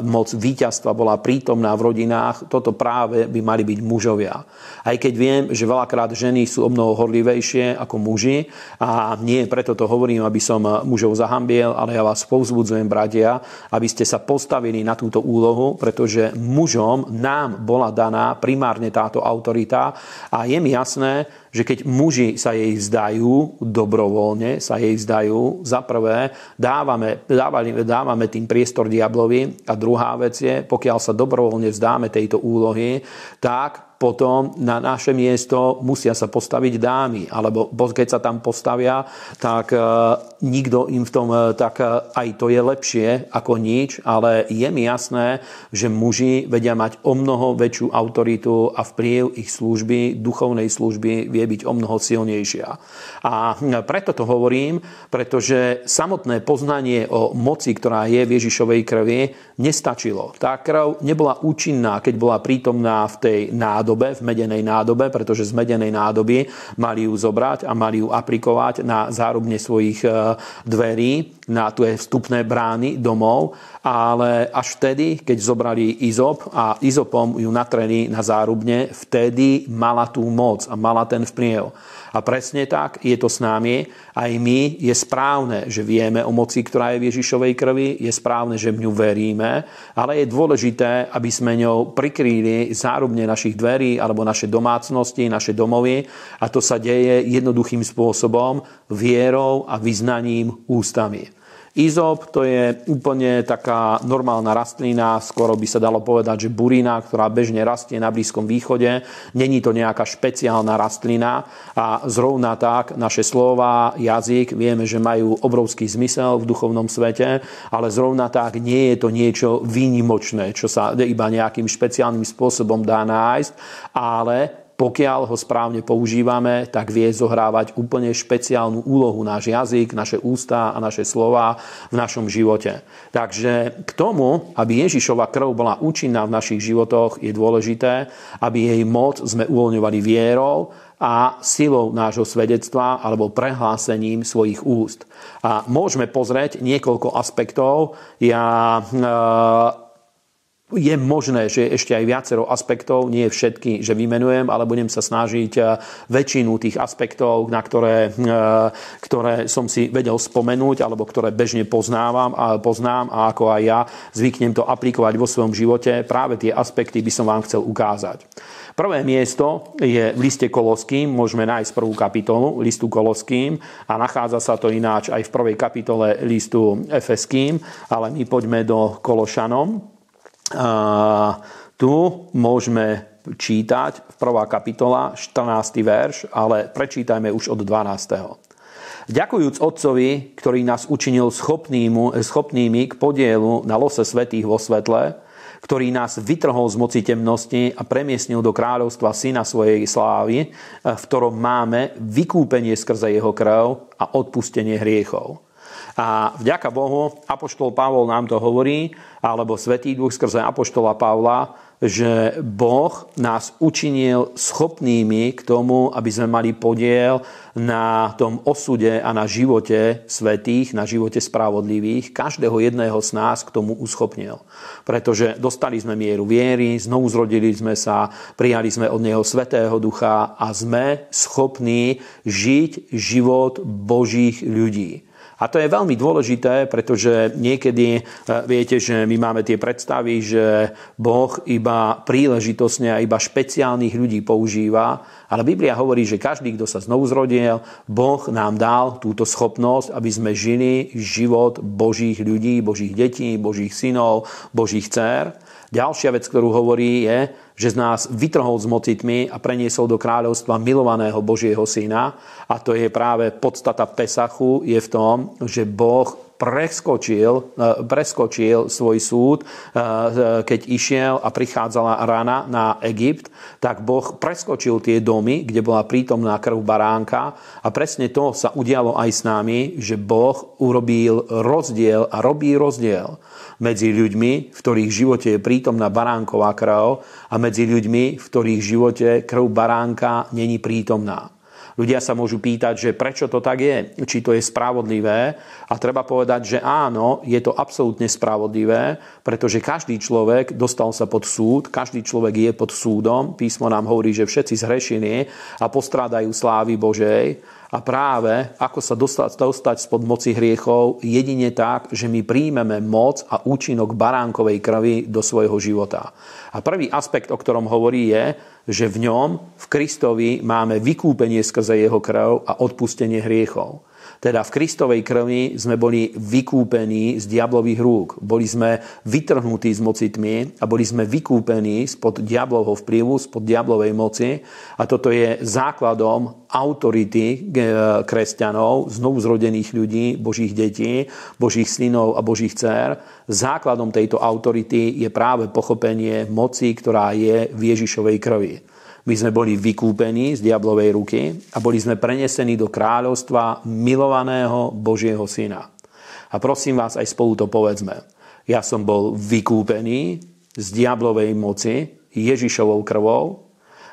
moc víťazstva bola prítomná v rodinách, toto práve by mali byť mužovia. Aj keď viem, že veľakrát ženy sú o mnoho horlivejšie ako muži a nie preto to hovorím, aby som mužov zahambiel, ale ja vás povzbudzujem, bratia, aby ste sa postavili na túto úlohu, pretože mužom nám bola daná primárne táto autorita. A je mi jasné, že keď muži sa jej vzdajú dobrovoľne, sa jej vzdajú, za prvé dávame, dávame, dávame tým priestor diablovi. A druhá vec je, pokiaľ sa dobrovoľne vzdáme tejto úlohy, tak potom na naše miesto musia sa postaviť dámy, alebo keď sa tam postavia, tak e, nikto im v tom, e, tak e, aj to je lepšie ako nič, ale je mi jasné, že muži vedia mať o mnoho väčšiu autoritu a vplyv ich služby, duchovnej služby vie byť o mnoho silnejšia. A preto to hovorím, pretože samotné poznanie o moci, ktorá je v Ježišovej krvi, nestačilo. Tá krv nebola účinná, keď bola prítomná v tej nádobe, v medenej nádobe, pretože z medenej nádoby mali ju zobrať a mali ju aplikovať na zárubne svojich e, dverí, na tie vstupné brány domov, ale až vtedy, keď zobrali izop a izopom ju natreli na zárubne, vtedy mala tú moc a mala ten vplyv. A presne tak je to s nami. Aj my je správne, že vieme o moci, ktorá je v Ježišovej krvi, je správne, že v ňu veríme, ale je dôležité, aby sme ňou prikrýli zárubne našich dverí alebo naše domácnosti, naše domovy a to sa deje jednoduchým spôsobom, vierou a vyznaním ústami. Izop to je úplne taká normálna rastlina, skoro by sa dalo povedať, že burina, ktorá bežne rastie na Blízkom východe. Není to nejaká špeciálna rastlina a zrovna tak naše slova, jazyk, vieme, že majú obrovský zmysel v duchovnom svete, ale zrovna tak nie je to niečo výnimočné, čo sa iba nejakým špeciálnym spôsobom dá nájsť, ale pokiaľ ho správne používame, tak vie zohrávať úplne špeciálnu úlohu náš jazyk, naše ústa a naše slova v našom živote. Takže k tomu, aby Ježišova krv bola účinná v našich životoch, je dôležité, aby jej moc sme uvoľňovali vierou a silou nášho svedectva alebo prehlásením svojich úst. A môžeme pozrieť niekoľko aspektov. Ja e, je možné, že ešte aj viacero aspektov, nie všetky, že vymenujem, ale budem sa snažiť eh, väčšinu tých aspektov, na ktoré, eh, ktoré som si vedel spomenúť, alebo ktoré bežne poznávam a poznám a ako aj ja zvyknem to aplikovať vo svojom živote. Práve tie aspekty by som vám chcel ukázať. Prvé miesto je v liste Koloským, môžeme nájsť prvú kapitolu listu Koloským a nachádza sa to ináč aj v prvej kapitole listu Efeským, ale my poďme do Kološanom, tu môžeme čítať prvá kapitola, 14. verš, ale prečítajme už od 12. Ďakujúc Otcovi, ktorý nás učinil schopnými, schopnými k podielu na lose svetých vo svetle, ktorý nás vytrhol z moci temnosti a premiesnil do kráľovstva Syna svojej slávy, v ktorom máme vykúpenie skrze jeho krv a odpustenie hriechov. A vďaka Bohu, Apoštol Pavol nám to hovorí, alebo Svetý Duch skrze Apoštola Pavla že Boh nás učinil schopnými k tomu, aby sme mali podiel na tom osude a na živote svetých, na živote spravodlivých. Každého jedného z nás k tomu uschopnil. Pretože dostali sme mieru viery, znovu zrodili sme sa, prijali sme od Neho Svetého Ducha a sme schopní žiť život Božích ľudí. A to je veľmi dôležité, pretože niekedy e, viete, že my máme tie predstavy, že Boh iba príležitosne a iba špeciálnych ľudí používa, ale Biblia hovorí, že každý, kto sa znovu zrodil, Boh nám dal túto schopnosť, aby sme žili život Božích ľudí, Božích detí, Božích synov, Božích dcer. Ďalšia vec, ktorú hovorí, je, že z nás vytrhol z moci tmy a preniesol do kráľovstva milovaného Božieho syna. A to je práve podstata Pesachu, je v tom, že Boh preskočil, e, preskočil svoj súd, e, keď išiel a prichádzala rana na Egypt, tak Boh preskočil tie domy, kde bola prítomná krv baránka a presne to sa udialo aj s nami, že Boh urobil rozdiel a robí rozdiel medzi ľuďmi, v ktorých živote je prítomná baránková krv a medzi ľuďmi, v ktorých živote krv baránka není prítomná. Ľudia sa môžu pýtať, že prečo to tak je, či to je spravodlivé. A treba povedať, že áno, je to absolútne spravodlivé, pretože každý človek dostal sa pod súd, každý človek je pod súdom. Písmo nám hovorí, že všetci zhrešení a postrádajú slávy Božej. A práve ako sa dostať, dostať spod moci hriechov, jedine tak, že my príjmeme moc a účinok baránkovej krvi do svojho života. A prvý aspekt, o ktorom hovorí, je, že v ňom, v Kristovi, máme vykúpenie skrze jeho krv a odpustenie hriechov. Teda v Kristovej krvi sme boli vykúpení z diablových rúk. Boli sme vytrhnutí z moci tmy a boli sme vykúpení spod diablovho vplyvu, spod diablovej moci. A toto je základom autority eh, kresťanov, znovu zrodených ľudí, božích detí, božích synov a božích dcer. Základom tejto autority je práve pochopenie moci, ktorá je v Ježišovej krvi. My sme boli vykúpení z diablovej ruky a boli sme prenesení do kráľovstva milovaného Božieho syna. A prosím vás, aj spolu to povedzme. Ja som bol vykúpený z diablovej moci Ježišovou krvou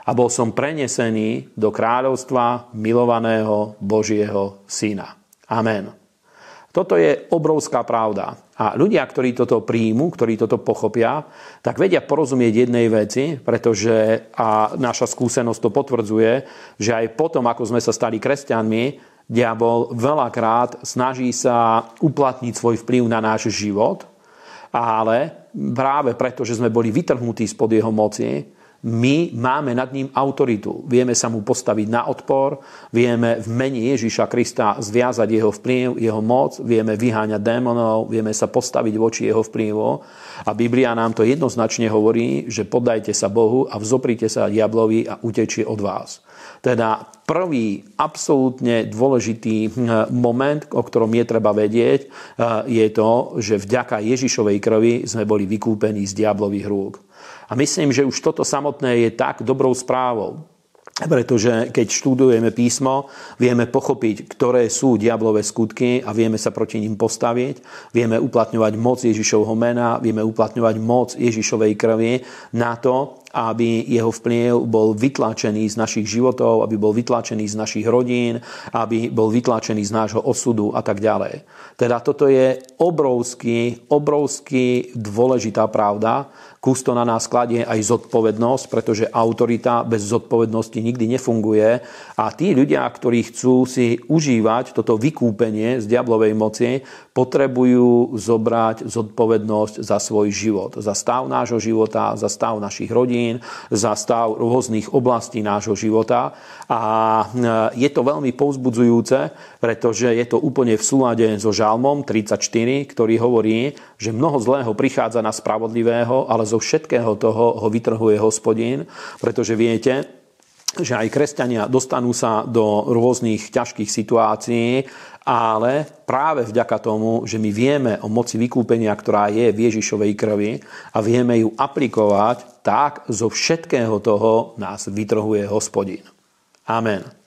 a bol som prenesený do kráľovstva milovaného Božieho syna. Amen. Toto je obrovská pravda. A ľudia, ktorí toto príjmu, ktorí toto pochopia, tak vedia porozumieť jednej veci, pretože a naša skúsenosť to potvrdzuje, že aj potom, ako sme sa stali kresťanmi, diabol veľakrát snaží sa uplatniť svoj vplyv na náš život, ale práve preto, že sme boli vytrhnutí spod jeho moci, my máme nad ním autoritu. Vieme sa mu postaviť na odpor, vieme v mene Ježiša Krista zviazať jeho vplyv, jeho moc, vieme vyháňať démonov, vieme sa postaviť voči jeho vplyvu. A Biblia nám to jednoznačne hovorí, že poddajte sa Bohu a vzoprite sa diablovi a utečie od vás. Teda prvý absolútne dôležitý hm, moment, o ktorom je treba vedieť, hm, je to, že vďaka Ježišovej krvi sme boli vykúpení z diablových rúk. A myslím, že už toto samotné je tak dobrou správou. Pretože keď študujeme písmo, vieme pochopiť, ktoré sú diablové skutky a vieme sa proti ním postaviť. Vieme uplatňovať moc Ježišovho mena, vieme uplatňovať moc Ježišovej krvi na to, aby jeho vplyv bol vytlačený z našich životov, aby bol vytlačený z našich rodín, aby bol vytlačený z nášho osudu a tak ďalej. Teda toto je obrovský, obrovský dôležitá pravda, Kus na nás kladie aj zodpovednosť, pretože autorita bez zodpovednosti nikdy nefunguje. A tí ľudia, ktorí chcú si užívať toto vykúpenie z diablovej moci, potrebujú zobrať zodpovednosť za svoj život. Za stav nášho života, za stav našich rodín, za stav rôznych oblastí nášho života. A e, je to veľmi povzbudzujúce, pretože je to úplne v súlade so Žalmom 34, ktorý hovorí, že mnoho zlého prichádza na spravodlivého, ale zo všetkého toho ho vytrhuje hospodín, pretože viete, že aj kresťania dostanú sa do rôznych ťažkých situácií, ale práve vďaka tomu, že my vieme o moci vykúpenia, ktorá je v Ježišovej krvi a vieme ju aplikovať, tak zo všetkého toho nás vytrhuje hospodín. Amen.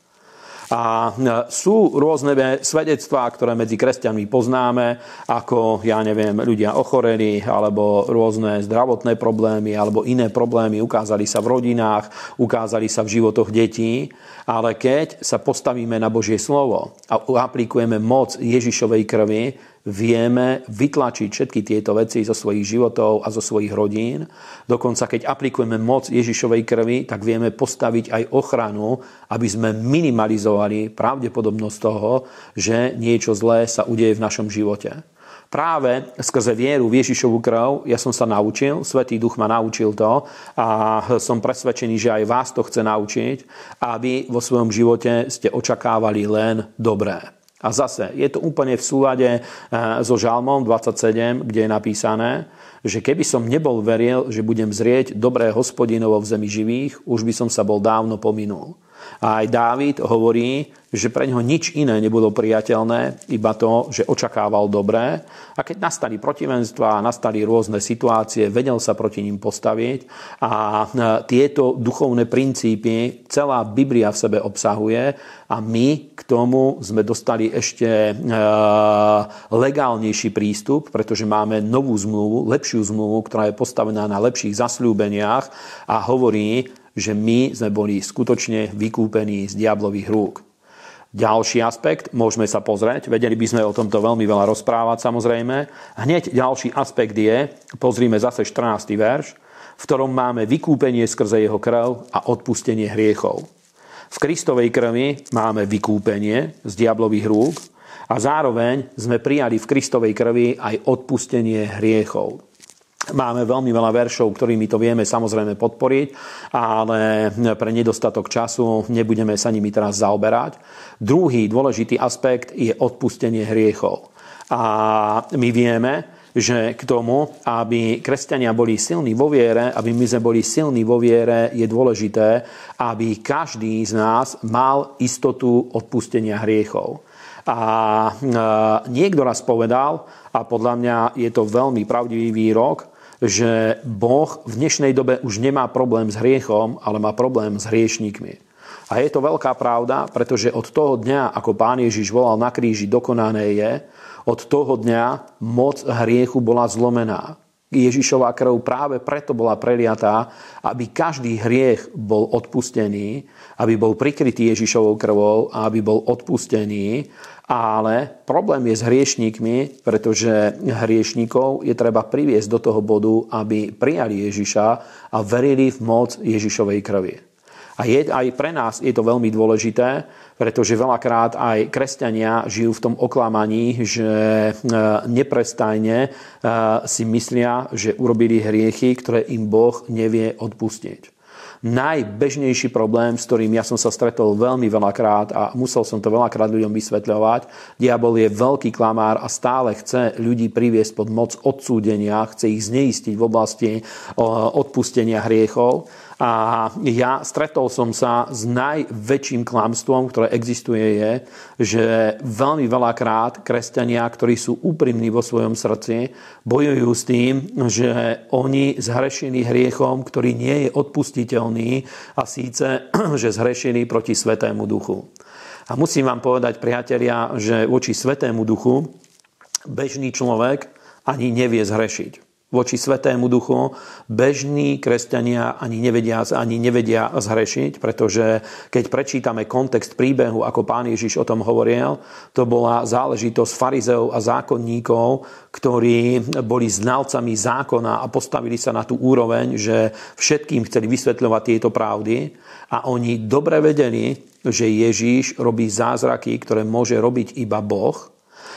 A sú rôzne svedectvá, ktoré medzi kresťanmi poznáme, ako, ja neviem, ľudia ochorení, alebo rôzne zdravotné problémy, alebo iné problémy ukázali sa v rodinách, ukázali sa v životoch detí. Ale keď sa postavíme na Božie slovo a aplikujeme moc Ježišovej krvi, vieme vytlačiť všetky tieto veci zo svojich životov a zo svojich rodín. Dokonca keď aplikujeme moc Ježišovej krvi, tak vieme postaviť aj ochranu, aby sme minimalizovali pravdepodobnosť toho, že niečo zlé sa udeje v našom živote. Práve skrze vieru v Ježišovu krv ja som sa naučil, Svetý duch ma naučil to a som presvedčený, že aj vás to chce naučiť, aby vo svojom živote ste očakávali len dobré. A zase je to úplne v súlade eh, so Žalmom 27, kde je napísané, že keby som nebol veril, že budem zrieť dobré hospodinovo v zemi živých, už by som sa bol dávno pominul. A aj Dávid hovorí, že pre neho nič iné nebolo priateľné, iba to, že očakával dobré. A keď nastali protivenstva, nastali rôzne situácie, vedel sa proti ním postaviť. A e, tieto duchovné princípy celá Biblia v sebe obsahuje a my k tomu sme dostali ešte e, legálnejší prístup, pretože máme novú zmluvu, lepšiu zmluvu, ktorá je postavená na lepších zasľúbeniach a hovorí, že my sme boli skutočne vykúpení z diablových rúk. Ďalší aspekt, môžeme sa pozrieť, vedeli by sme o tomto veľmi veľa rozprávať samozrejme. Hneď ďalší aspekt je, pozrime zase 14. verš, v ktorom máme vykúpenie skrze jeho krv a odpustenie hriechov. V Kristovej krvi máme vykúpenie z diablových rúk a zároveň sme prijali v Kristovej krvi aj odpustenie hriechov. Máme veľmi veľa veršov, ktorými to vieme samozrejme podporiť, ale pre nedostatok času nebudeme sa nimi teraz zaoberať. Druhý dôležitý aspekt je odpustenie hriechov. A my vieme, že k tomu, aby kresťania boli silní vo viere, aby my sme boli silní vo viere, je dôležité, aby každý z nás mal istotu odpustenia hriechov. A niekto raz povedal, a podľa mňa je to veľmi pravdivý výrok, že Boh v dnešnej dobe už nemá problém s hriechom, ale má problém s hriešníkmi. A je to veľká pravda, pretože od toho dňa, ako pán Ježiš volal na kríži, dokonané je, od toho dňa moc hriechu bola zlomená. Ježišová krv práve preto bola preliatá, aby každý hriech bol odpustený, aby bol prikrytý Ježišovou krvou a aby bol odpustený ale problém je s hriešníkmi, pretože hriešníkov je treba priviesť do toho bodu, aby prijali Ježiša a verili v moc Ježišovej krvi. A je, aj pre nás je to veľmi dôležité, pretože veľakrát aj kresťania žijú v tom oklamaní, že e, neprestajne e, si myslia, že urobili hriechy, ktoré im Boh nevie odpustiť najbežnejší problém, s ktorým ja som sa stretol veľmi veľakrát a musel som to veľakrát ľuďom vysvetľovať. Diabol je veľký klamár a stále chce ľudí priviesť pod moc odsúdenia, chce ich zneistiť v oblasti odpustenia hriechov. A ja stretol som sa s najväčším klamstvom, ktoré existuje, je, že veľmi veľakrát kresťania, ktorí sú úprimní vo svojom srdci, bojujú s tým, že oni zhrešení hriechom, ktorý nie je odpustiteľný a síce, že zhrešení proti Svetému Duchu. A musím vám povedať, priatelia, že voči Svetému Duchu bežný človek ani nevie zhrešiť voči Svetému Duchu, bežní kresťania ani nevedia, ani nevedia zhrešiť, pretože keď prečítame kontext príbehu, ako pán Ježiš o tom hovoril, to bola záležitosť farizeov a zákonníkov, ktorí boli znalcami zákona a postavili sa na tú úroveň, že všetkým chceli vysvetľovať tieto pravdy a oni dobre vedeli, že Ježíš robí zázraky, ktoré môže robiť iba Boh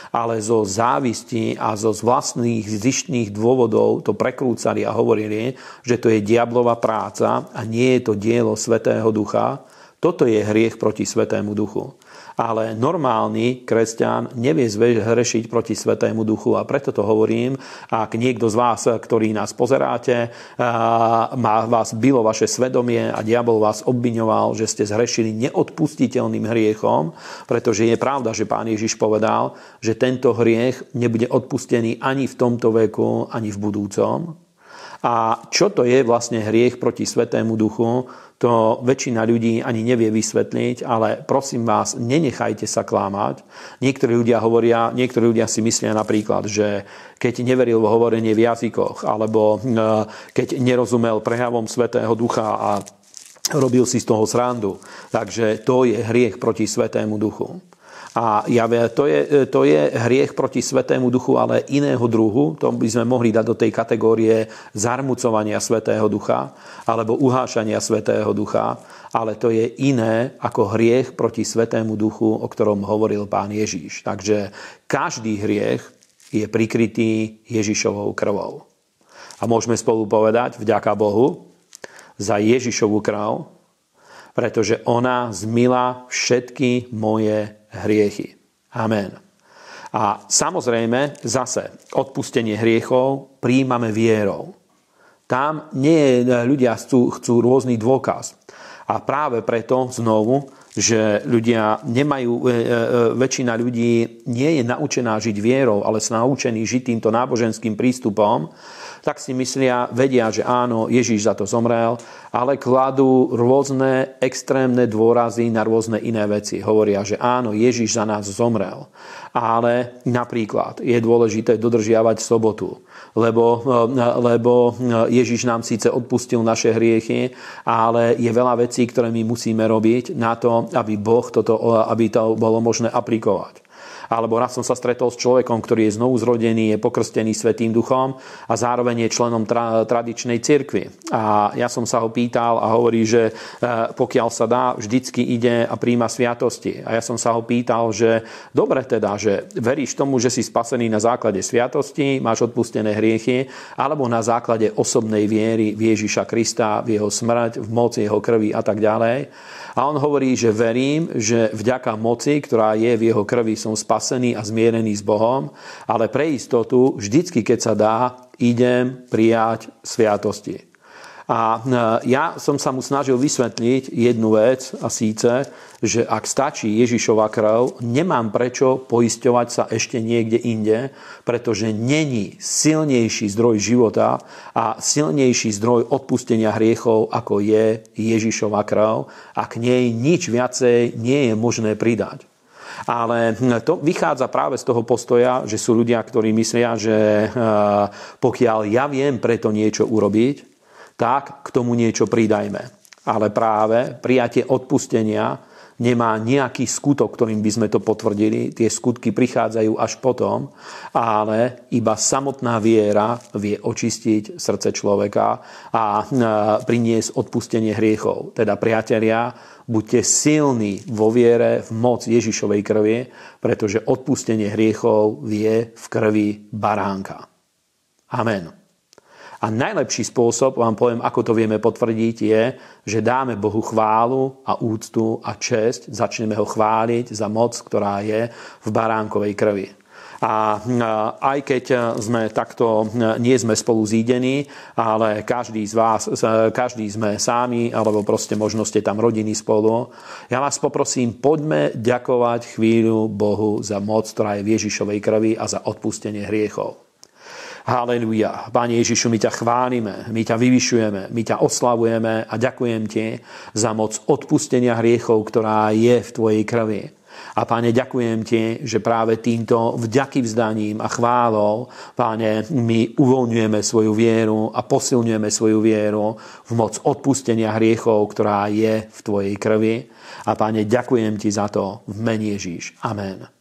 ale zo závisti a zo vlastných zištných dôvodov to prekrúcali a hovorili, že to je diablová práca a nie je to dielo Svetého Ducha. Toto je hriech proti Svetému Duchu ale normálny kresťan nevie zhrešiť proti Svetému Duchu. A preto to hovorím, ak niekto z vás, ktorý nás pozeráte, má vás bylo vaše svedomie a diabol vás obviňoval, že ste zhrešili neodpustiteľným hriechom, pretože je pravda, že pán Ježiš povedal, že tento hriech nebude odpustený ani v tomto veku, ani v budúcom, A čo to je vlastne hriech proti Svetému Duchu, to väčšina ľudí ani nevie vysvetliť, ale prosím vás, nenechajte sa klamať. Niektorí ľudia hovoria, niektorí ľudia si myslia napríklad, že keď neveril v hovorenie v jazykoch, alebo e, keď nerozumel prejavom Svetého Ducha a robil si z toho srandu, takže to je hriech proti Svetému Duchu. A ja, to, je, to je hriech proti Svetému Duchu, ale iného druhu. To by sme mohli dať do tej kategórie zarmucovania Svetého Ducha alebo uhášania Svetého Ducha. Ale to je iné ako hriech proti Svetému Duchu, o ktorom hovoril pán Ježíš. Takže každý hriech je prikrytý Ježišovou krvou. A môžeme spolu povedať, vďaka Bohu, za Ježišovú krv, pretože ona zmila všetky moje hriechy. Amen. A samozrejme, zase, odpustenie hriechov príjmame vierou. Tam nie ľudia chcú, chcú rôzny dôkaz. A práve preto znovu, že ľudia nemajú, e, e, väčšina ľudí nie je naučená žiť vierou, ale sú naučení žiť týmto náboženským prístupom, tak si myslia, vedia, že áno, Ježíš za to zomrel, ale kladú rôzne extrémne dôrazy na rôzne iné veci. Hovoria, že áno, Ježíš za nás zomrel. Ale napríklad je dôležité dodržiavať sobotu, lebo, lebo Ježíš nám síce odpustil naše hriechy, ale je veľa vecí, ktoré my musíme robiť na to, aby Boh toto, aby to bolo možné aplikovať. Alebo raz som sa stretol s človekom, ktorý je znovu zrodený, je pokrstený Svetým duchom a zároveň je členom tra- tradičnej cirkvi. A ja som sa ho pýtal a hovorí, že e, pokiaľ sa dá, vždycky ide a príjma sviatosti. A ja som sa ho pýtal, že dobre teda, že veríš tomu, že si spasený na základe sviatosti, máš odpustené hriechy, alebo na základe osobnej viery v Ježiša Krista, v jeho smrť, v moci jeho krvi a tak ďalej. A on hovorí, že verím, že vďaka moci, ktorá je v jeho krvi, som spasený a zmierený s Bohom, ale pre istotu, vždycky, keď sa dá, idem prijať sviatosti. A e, ja som sa mu snažil vysvetliť jednu vec a síce, že ak stačí Ježišova krv, nemám prečo poisťovať sa ešte niekde inde, pretože není silnejší zdroj života a silnejší zdroj odpustenia hriechov, ako je Ježišova krv a k nej nič viacej nie je možné pridať. Ale to vychádza práve z toho postoja, že sú ľudia, ktorí myslia, že e, pokiaľ ja viem preto niečo urobiť, tak k tomu niečo pridajme. Ale práve prijatie odpustenia nemá nejaký skutok, ktorým by sme to potvrdili. Tie skutky prichádzajú až potom, ale iba samotná viera vie očistiť srdce človeka a priniesť odpustenie hriechov. Teda priatelia, buďte silní vo viere v moc Ježišovej krvi, pretože odpustenie hriechov vie v krvi baránka. Amen. A najlepší spôsob, vám poviem, ako to vieme potvrdiť, je, že dáme Bohu chválu a úctu a česť, začneme ho chváliť za moc, ktorá je v baránkovej krvi. A aj keď sme takto, nie sme spolu zídení, ale každý z vás, každý sme sámi, alebo proste možno ste tam rodiny spolu, ja vás poprosím, poďme ďakovať chvíľu Bohu za moc, ktorá je v Ježišovej krvi a za odpustenie hriechov. Haleluja. Pane Ježišu, my ťa chválime, my ťa vyvyšujeme, my ťa oslavujeme a ďakujem ti za moc odpustenia hriechov, ktorá je v tvojej krvi. A páne, ďakujem ti, že práve týmto vďaky vzdaním a chválou, páne, my uvoľňujeme svoju vieru a posilňujeme svoju vieru v moc odpustenia hriechov, ktorá je v tvojej krvi. A páne, ďakujem ti za to v mene Ježíš. Amen.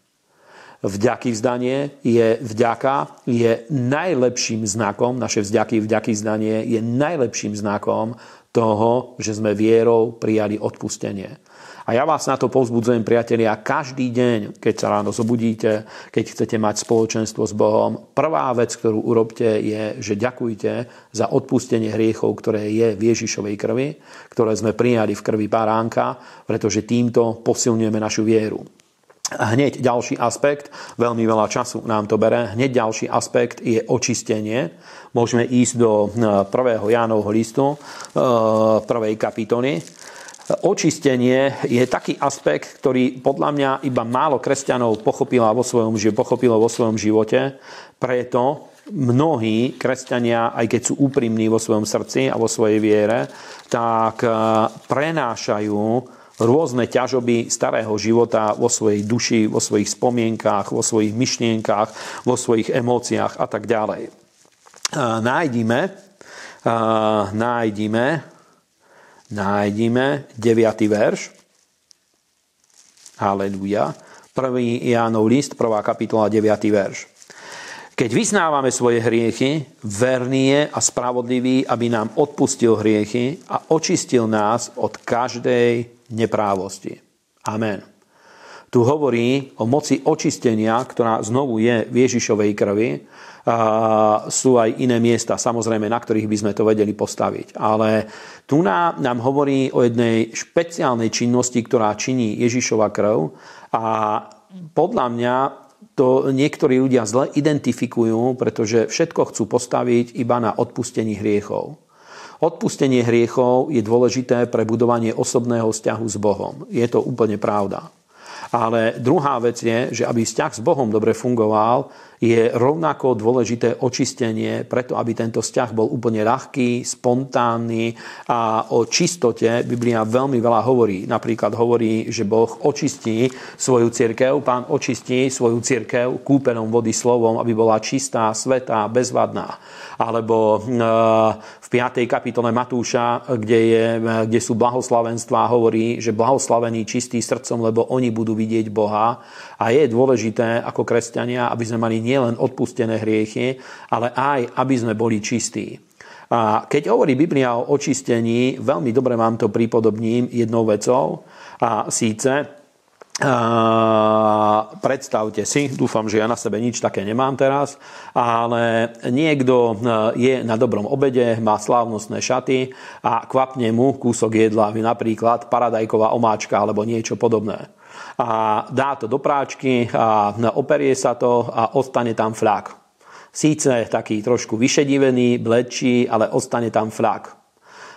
Vďaky vzdanie je vďaka, je najlepším znakom, naše vzďaky, vďaky vzdanie je najlepším znakom toho, že sme vierou prijali odpustenie. A ja vás na to povzbudzujem, priatelia, každý deň, keď sa ráno zobudíte, keď chcete mať spoločenstvo s Bohom, prvá vec, ktorú urobte, je, že ďakujte za odpustenie hriechov, ktoré je v Ježišovej krvi, ktoré sme prijali v krvi baránka, pretože týmto posilňujeme našu vieru. Hneď ďalší aspekt, veľmi veľa času nám to bere, hneď ďalší aspekt je očistenie. Môžeme ísť do 1. Eh, Jánovho listu, eh, prvej kapitoly. Očistenie je taký aspekt, ktorý podľa mňa iba málo kresťanov pochopilo vo svojom, pochopilo vo svojom živote, preto, mnohí kresťania, aj keď sú úprimní vo svojom srdci a vo svojej viere, tak e, prenášajú rôzne ťažoby starého života vo svojej duši, vo svojich spomienkách, vo svojich myšlienkách, vo svojich emóciách a tak ďalej. Nájdime, nájdime, nájdime 9. verš. Haleluja. 1. Jánov list, 1. kapitola, 9. verš. Keď vyznávame svoje hriechy, verný je a spravodlivý, aby nám odpustil hriechy a očistil nás od každej neprávosti. Amen. Tu hovorí o moci očistenia, ktorá znovu je v Ježišovej krvi. A sú aj iné miesta, samozrejme, na ktorých by sme to vedeli postaviť. Ale tu nám, hovorí o jednej špeciálnej činnosti, ktorá činí Ježišova krv. A podľa mňa to niektorí ľudia zle identifikujú, pretože všetko chcú postaviť iba na odpustení hriechov. Odpustenie hriechov je dôležité pre budovanie osobného vzťahu s Bohom. Je to úplne pravda. Ale druhá vec je, že aby vzťah s Bohom dobre fungoval, je rovnako dôležité očistenie, preto aby tento vzťah bol úplne ľahký, spontánny a o čistote Biblia veľmi veľa hovorí. Napríklad hovorí, že Boh očistí svoju cirkev, pán očistí svoju cirkev kúpenom vody slovom, aby bola čistá, svetá, bezvadná. Alebo v 5. kapitole Matúša, kde, je, kde sú blahoslavenstvá, hovorí, že blahoslavení čistí srdcom, lebo oni budú vidieť Boha. A je dôležité ako kresťania, aby sme mali nielen odpustené hriechy, ale aj, aby sme boli čistí. A keď hovorí Biblia o očistení, veľmi dobre vám to pripodobním jednou vecou. A síce a predstavte si, dúfam, že ja na sebe nič také nemám teraz, ale niekto e, je na dobrom obede, má slávnostné šaty a kvapne mu kúsok jedla, napríklad paradajková omáčka alebo niečo podobné a dá to do práčky a operie sa to a ostane tam flak. Síce taký trošku vyšedivený, bledší, ale ostane tam flak.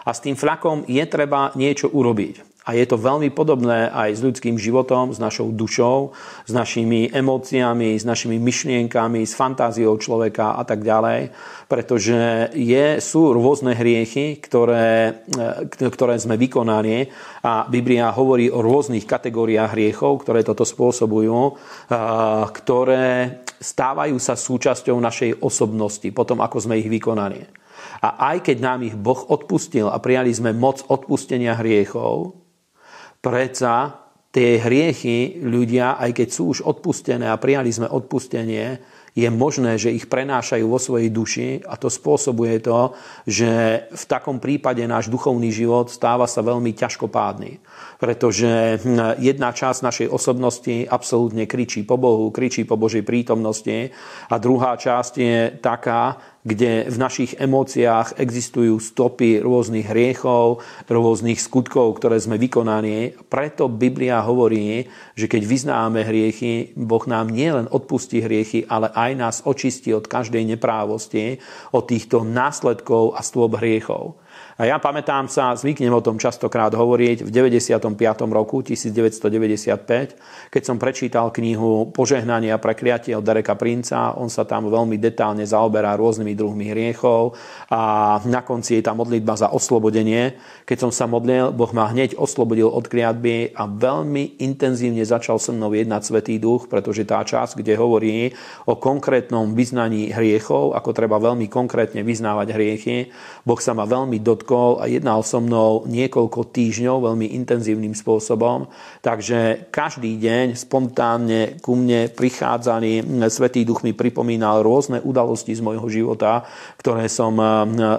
A s tým flakom je treba niečo urobiť. A je to veľmi podobné aj s ľudským životom, s našou dušou, s našimi emóciami, s našimi myšlienkami, s fantáziou človeka a tak ďalej. Pretože je, sú rôzne hriechy, ktoré, e, ktoré sme vykonali a Biblia hovorí o rôznych kategóriách hriechov, ktoré toto spôsobujú, ktoré stávajú sa súčasťou našej osobnosti potom, ako sme ich vykonali. A aj keď nám ich Boh odpustil a prijali sme moc odpustenia hriechov, Preca tie hriechy ľudia, aj keď sú už odpustené a prijali sme odpustenie, je možné, že ich prenášajú vo svojej duši a to spôsobuje to, že v takom prípade náš duchovný život stáva sa veľmi ťažkopádny. Pretože hm, jedna časť našej osobnosti absolútne kričí po Bohu, kričí po Božej prítomnosti a druhá časť je taká, kde v našich emóciách existujú stopy rôznych hriechov, rôznych skutkov, ktoré sme vykonali. Preto Biblia hovorí, že keď vyznáme hriechy, Boh nám nielen odpustí hriechy, ale aj nás očistí od každej neprávosti, od týchto následkov a stôp hriechov. A ja pamätám sa, zvyknem o tom častokrát hovoriť, v 95. roku 1995, keď som prečítal knihu Požehnanie a prekliatie od Dereka Princa, on sa tam veľmi detálne zaoberá rôznymi druhmi hriechov a na konci je tá modlitba za oslobodenie. Keď som sa modlil, Boh ma hneď oslobodil od kliatby a veľmi intenzívne začal so mnou jednať Svetý duch, pretože tá časť, kde hovorí o konkrétnom vyznaní hriechov, ako treba veľmi konkrétne vyznávať hriechy, Boh sa ma veľmi dotkol dotkol a jednal so mnou niekoľko týždňov veľmi intenzívnym spôsobom. Takže každý deň spontánne ku mne prichádzali, Svetý duch mi pripomínal rôzne udalosti z môjho života, ktoré som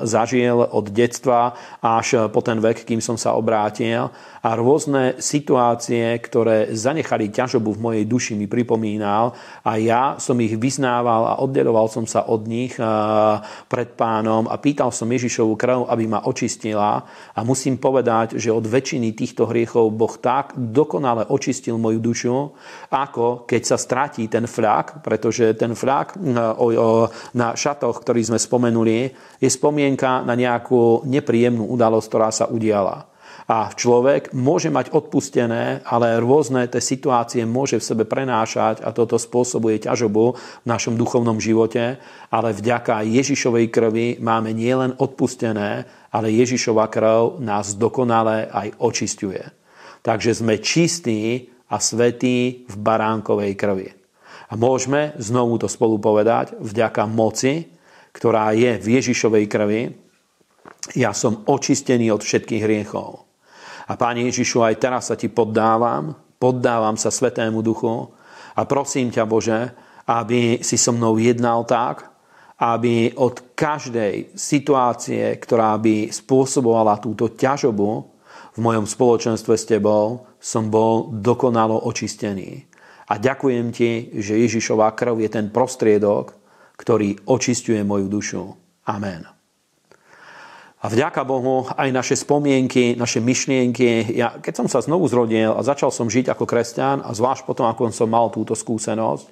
zažil od detstva až po ten vek, kým som sa obrátil a rôzne situácie, ktoré zanechali ťažobu v mojej duši, mi pripomínal a ja som ich vyznával a oddeloval som sa od nich pred pánom a pýtal som Ježišovu krv, aby ma očistila a musím povedať, že od väčšiny týchto hriechov Boh tak dokonale očistil moju dušu, ako keď sa stratí ten flak, pretože ten flak na šatoch, ktorý sme spomenuli, je spomienka na nejakú nepríjemnú udalosť, ktorá sa udiala. A človek môže mať odpustené, ale rôzne tie situácie môže v sebe prenášať a toto spôsobuje ťažobu v našom duchovnom živote, ale vďaka Ježišovej krvi máme nielen odpustené, ale Ježišova krv nás dokonale aj očistuje. Takže sme čistí a svetí v baránkovej krvi. A môžeme znovu to spolu povedať, vďaka moci, ktorá je v Ježišovej krvi, ja som očistený od všetkých hriechov. A Pane Ježišu, aj teraz sa Ti poddávam, poddávam sa Svetému Duchu a prosím ťa, Bože, aby si so mnou jednal tak, aby od každej situácie, ktorá by spôsobovala túto ťažobu v mojom spoločenstve s Tebou, som bol dokonalo očistený. A ďakujem Ti, že Ježišová krv je ten prostriedok, ktorý očistuje moju dušu. Amen. A vďaka Bohu aj naše spomienky, naše myšlienky. Ja, keď som sa znovu zrodil a začal som žiť ako kresťan a zvlášť potom, ako som mal túto skúsenosť,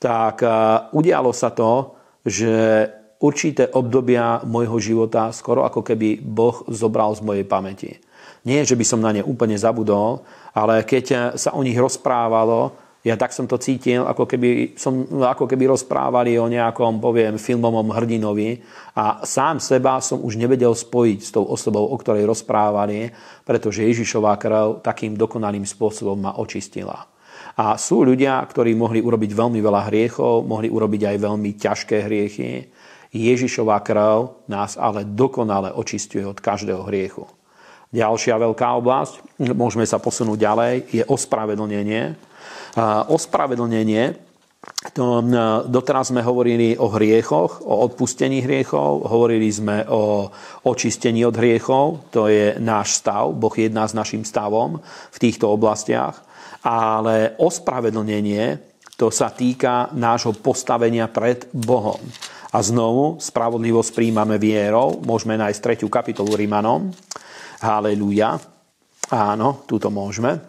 tak uh, udialo sa to, že určité obdobia môjho života skoro ako keby Boh zobral z mojej pamäti. Nie, že by som na ne úplne zabudol, ale keď sa o nich rozprávalo, ja tak som to cítil, ako keby, som, ako keby rozprávali o nejakom, poviem, filmovom hrdinovi a sám seba som už nevedel spojiť s tou osobou, o ktorej rozprávali, pretože Ježišová krv takým dokonalým spôsobom ma očistila. A sú ľudia, ktorí mohli urobiť veľmi veľa hriechov, mohli urobiť aj veľmi ťažké hriechy. Ježišová krv nás ale dokonale očistuje od každého hriechu. Ďalšia veľká oblasť, môžeme sa posunúť ďalej, je ospravedlnenie. Ospravedlnenie, doteraz sme hovorili o hriechoch, o odpustení hriechov, hovorili sme o očistení od hriechov, to je náš stav, Boh jedná s našim stavom v týchto oblastiach, ale ospravedlnenie, to sa týka nášho postavenia pred Bohom. A znovu, spravodlivosť príjmame vierou, môžeme nájsť 3. kapitolu Rimanom. Halelúja. Áno, túto môžeme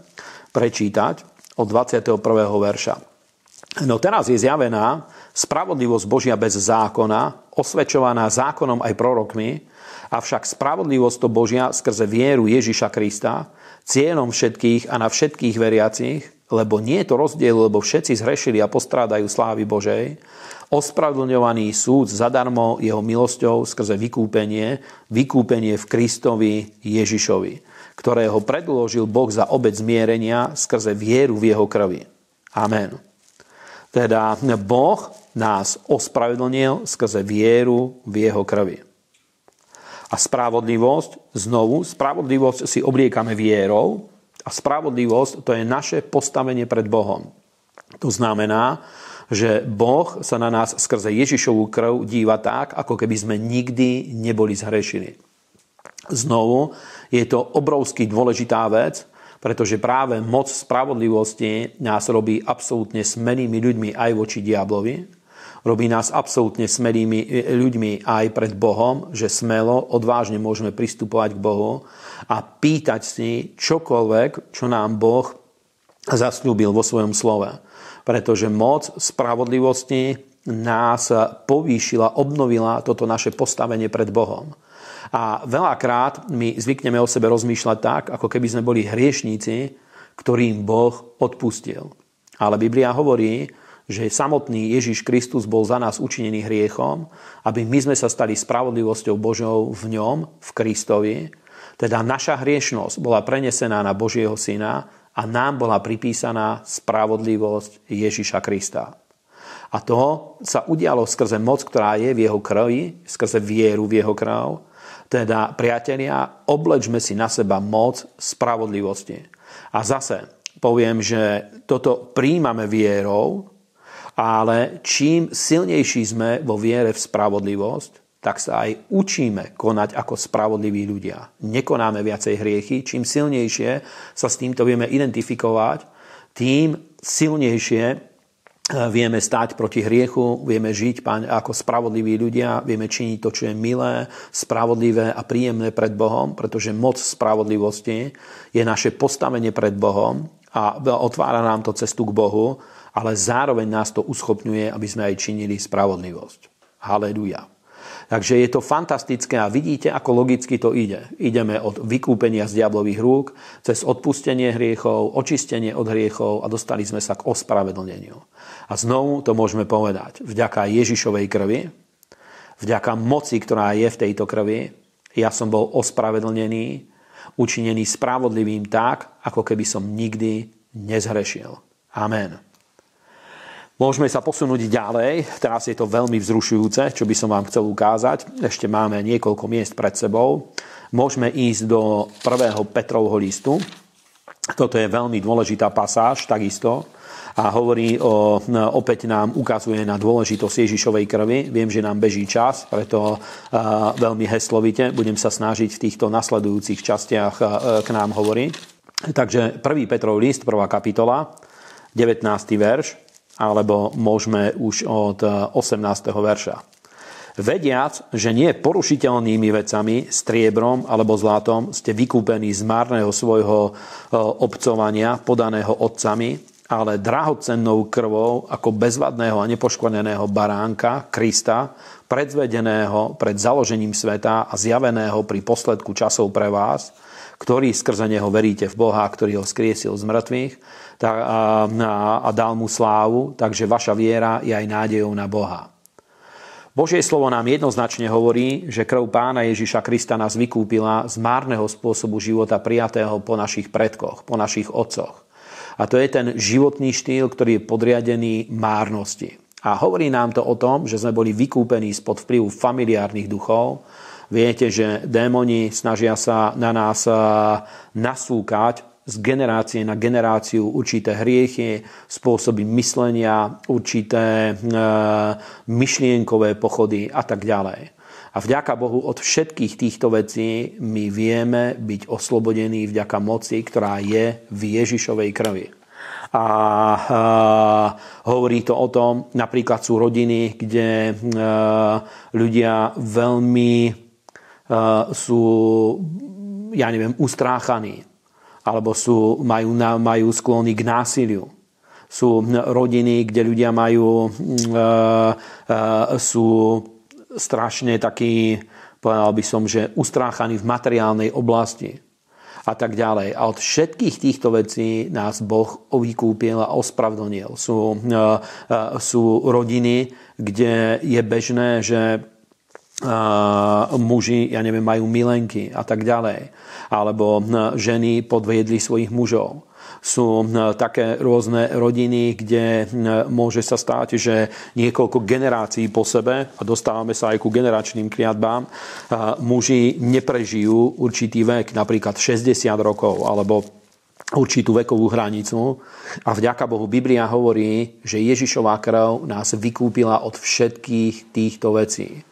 prečítať od 21. verša. No teraz je zjavená spravodlivosť Božia bez zákona, osvedčovaná zákonom aj prorokmi, avšak spravodlivosť to Božia skrze vieru Ježiša Krista, cieľom všetkých a na všetkých veriacich, lebo nie je to rozdiel, lebo všetci zhrešili a postrádajú slávy Božej, ospravedlňovaný súd zadarmo jeho milosťou skrze vykúpenie, vykúpenie v Kristovi Ježišovi ktorého predložil Boh za obec zmierenia skrze vieru v jeho krvi. Amen. Teda Boh nás ospravedlnil skrze vieru v jeho krvi. A spravodlivosť, znovu, spravodlivosť si obliekame vierou a spravodlivosť to je naše postavenie pred Bohom. To znamená, že Boh sa na nás skrze Ježišovú krv díva tak, ako keby sme nikdy neboli zhrešili. Znovu, je to obrovsky dôležitá vec, pretože práve moc spravodlivosti nás robí absolútne smelými ľuďmi aj voči diablovi. Robí nás absolútne smelými ľuďmi aj pred Bohom, že smelo, odvážne môžeme pristupovať k Bohu a pýtať si čokoľvek, čo nám Boh zasľúbil vo svojom slove. Pretože moc spravodlivosti nás povýšila, obnovila toto naše postavenie pred Bohom. A veľakrát my zvykneme o sebe rozmýšľať tak, ako keby sme boli hriešníci, ktorým Boh odpustil. Ale Biblia hovorí, že samotný Ježiš Kristus bol za nás učinený hriechom, aby my sme sa stali spravodlivosťou Božou v ňom, v Kristovi. Teda naša hriešnosť bola prenesená na Božieho Syna a nám bola pripísaná spravodlivosť Ježiša Krista. A to sa udialo skrze moc, ktorá je v jeho krvi, skrze vieru v jeho krv teda, priatelia, oblečme si na seba moc spravodlivosti. A zase poviem, že toto príjmame vierou, ale čím silnejší sme vo viere v spravodlivosť, tak sa aj učíme konať ako spravodliví ľudia. Nekonáme viacej hriechy. Čím silnejšie sa s týmto vieme identifikovať, tým silnejšie vieme stať proti hriechu, vieme žiť ako spravodliví ľudia, vieme činiť to, čo je milé, spravodlivé a príjemné pred Bohom, pretože moc spravodlivosti je naše postavenie pred Bohom a otvára nám to cestu k Bohu, ale zároveň nás to uschopňuje, aby sme aj činili spravodlivosť. Haleluja. Takže je to fantastické a vidíte, ako logicky to ide. Ideme od vykúpenia z diablových rúk, cez odpustenie hriechov, očistenie od hriechov a dostali sme sa k ospravedlneniu. A znovu to môžeme povedať. Vďaka Ježišovej krvi, vďaka moci, ktorá je v tejto krvi, ja som bol ospravedlnený, učinený spravodlivým tak, ako keby som nikdy nezhrešil. Amen. Môžeme sa posunúť ďalej. Teraz je to veľmi vzrušujúce, čo by som vám chcel ukázať. Ešte máme niekoľko miest pred sebou. Môžeme ísť do prvého Petrovho listu. Toto je veľmi dôležitá pasáž, takisto. A hovorí o, opäť nám ukazuje na dôležitosť Ježišovej krvi. Viem, že nám beží čas, preto veľmi heslovite budem sa snažiť v týchto nasledujúcich častiach k nám hovoriť. Takže prvý Petrov list, prvá kapitola, 19. verš alebo môžeme už od 18. Eh, verša. Vediac, že nie porušiteľnými vecami, striebrom alebo zlatom, ste vykúpení z márneho svojho eh, obcovania, podaného otcami, ale drahocennou krvou ako bezvadného a nepoškodeného baránka, Krista, predzvedeného pred založením sveta a zjaveného pri posledku časov pre vás, ktorý skrze neho veríte v Boha, ktorý ho skriesil z mŕtvych a, a, dal mu slávu, takže vaša viera je aj nádejou na Boha. Božie slovo nám jednoznačne hovorí, že krv pána Ježiša Krista nás vykúpila z márneho spôsobu života prijatého po našich predkoch, po našich otcoch. A to je ten životný štýl, ktorý je podriadený márnosti. A hovorí nám to o tom, že sme boli vykúpení spod vplyvu familiárnych duchov, Viete, že démoni snažia sa na nás nasúkať z generácie na generáciu určité hriechy, spôsoby myslenia, určité e, myšlienkové pochody a tak ďalej. A vďaka Bohu od všetkých týchto vecí my vieme byť oslobodení vďaka moci, ktorá je v Ježišovej krvi. A, a hovorí to o tom, napríklad sú rodiny, kde e, ľudia veľmi sú, ja neviem, ustráchaní, alebo sú, majú, majú sklony k násiliu. Sú rodiny, kde ľudia majú, sú strašne takí, povedal by som, že ustráchaní v materiálnej oblasti a tak ďalej. A od všetkých týchto vecí nás Boh vykúpil a ospravedlnil. Sú, sú rodiny, kde je bežné, že muži, ja neviem, majú milenky a tak ďalej. Alebo ženy podviedli svojich mužov. Sú také rôzne rodiny, kde môže sa stať, že niekoľko generácií po sebe, a dostávame sa aj ku generačným kliatbám, muži neprežijú určitý vek, napríklad 60 rokov, alebo určitú vekovú hranicu. A vďaka Bohu Biblia hovorí, že Ježišová krv nás vykúpila od všetkých týchto vecí.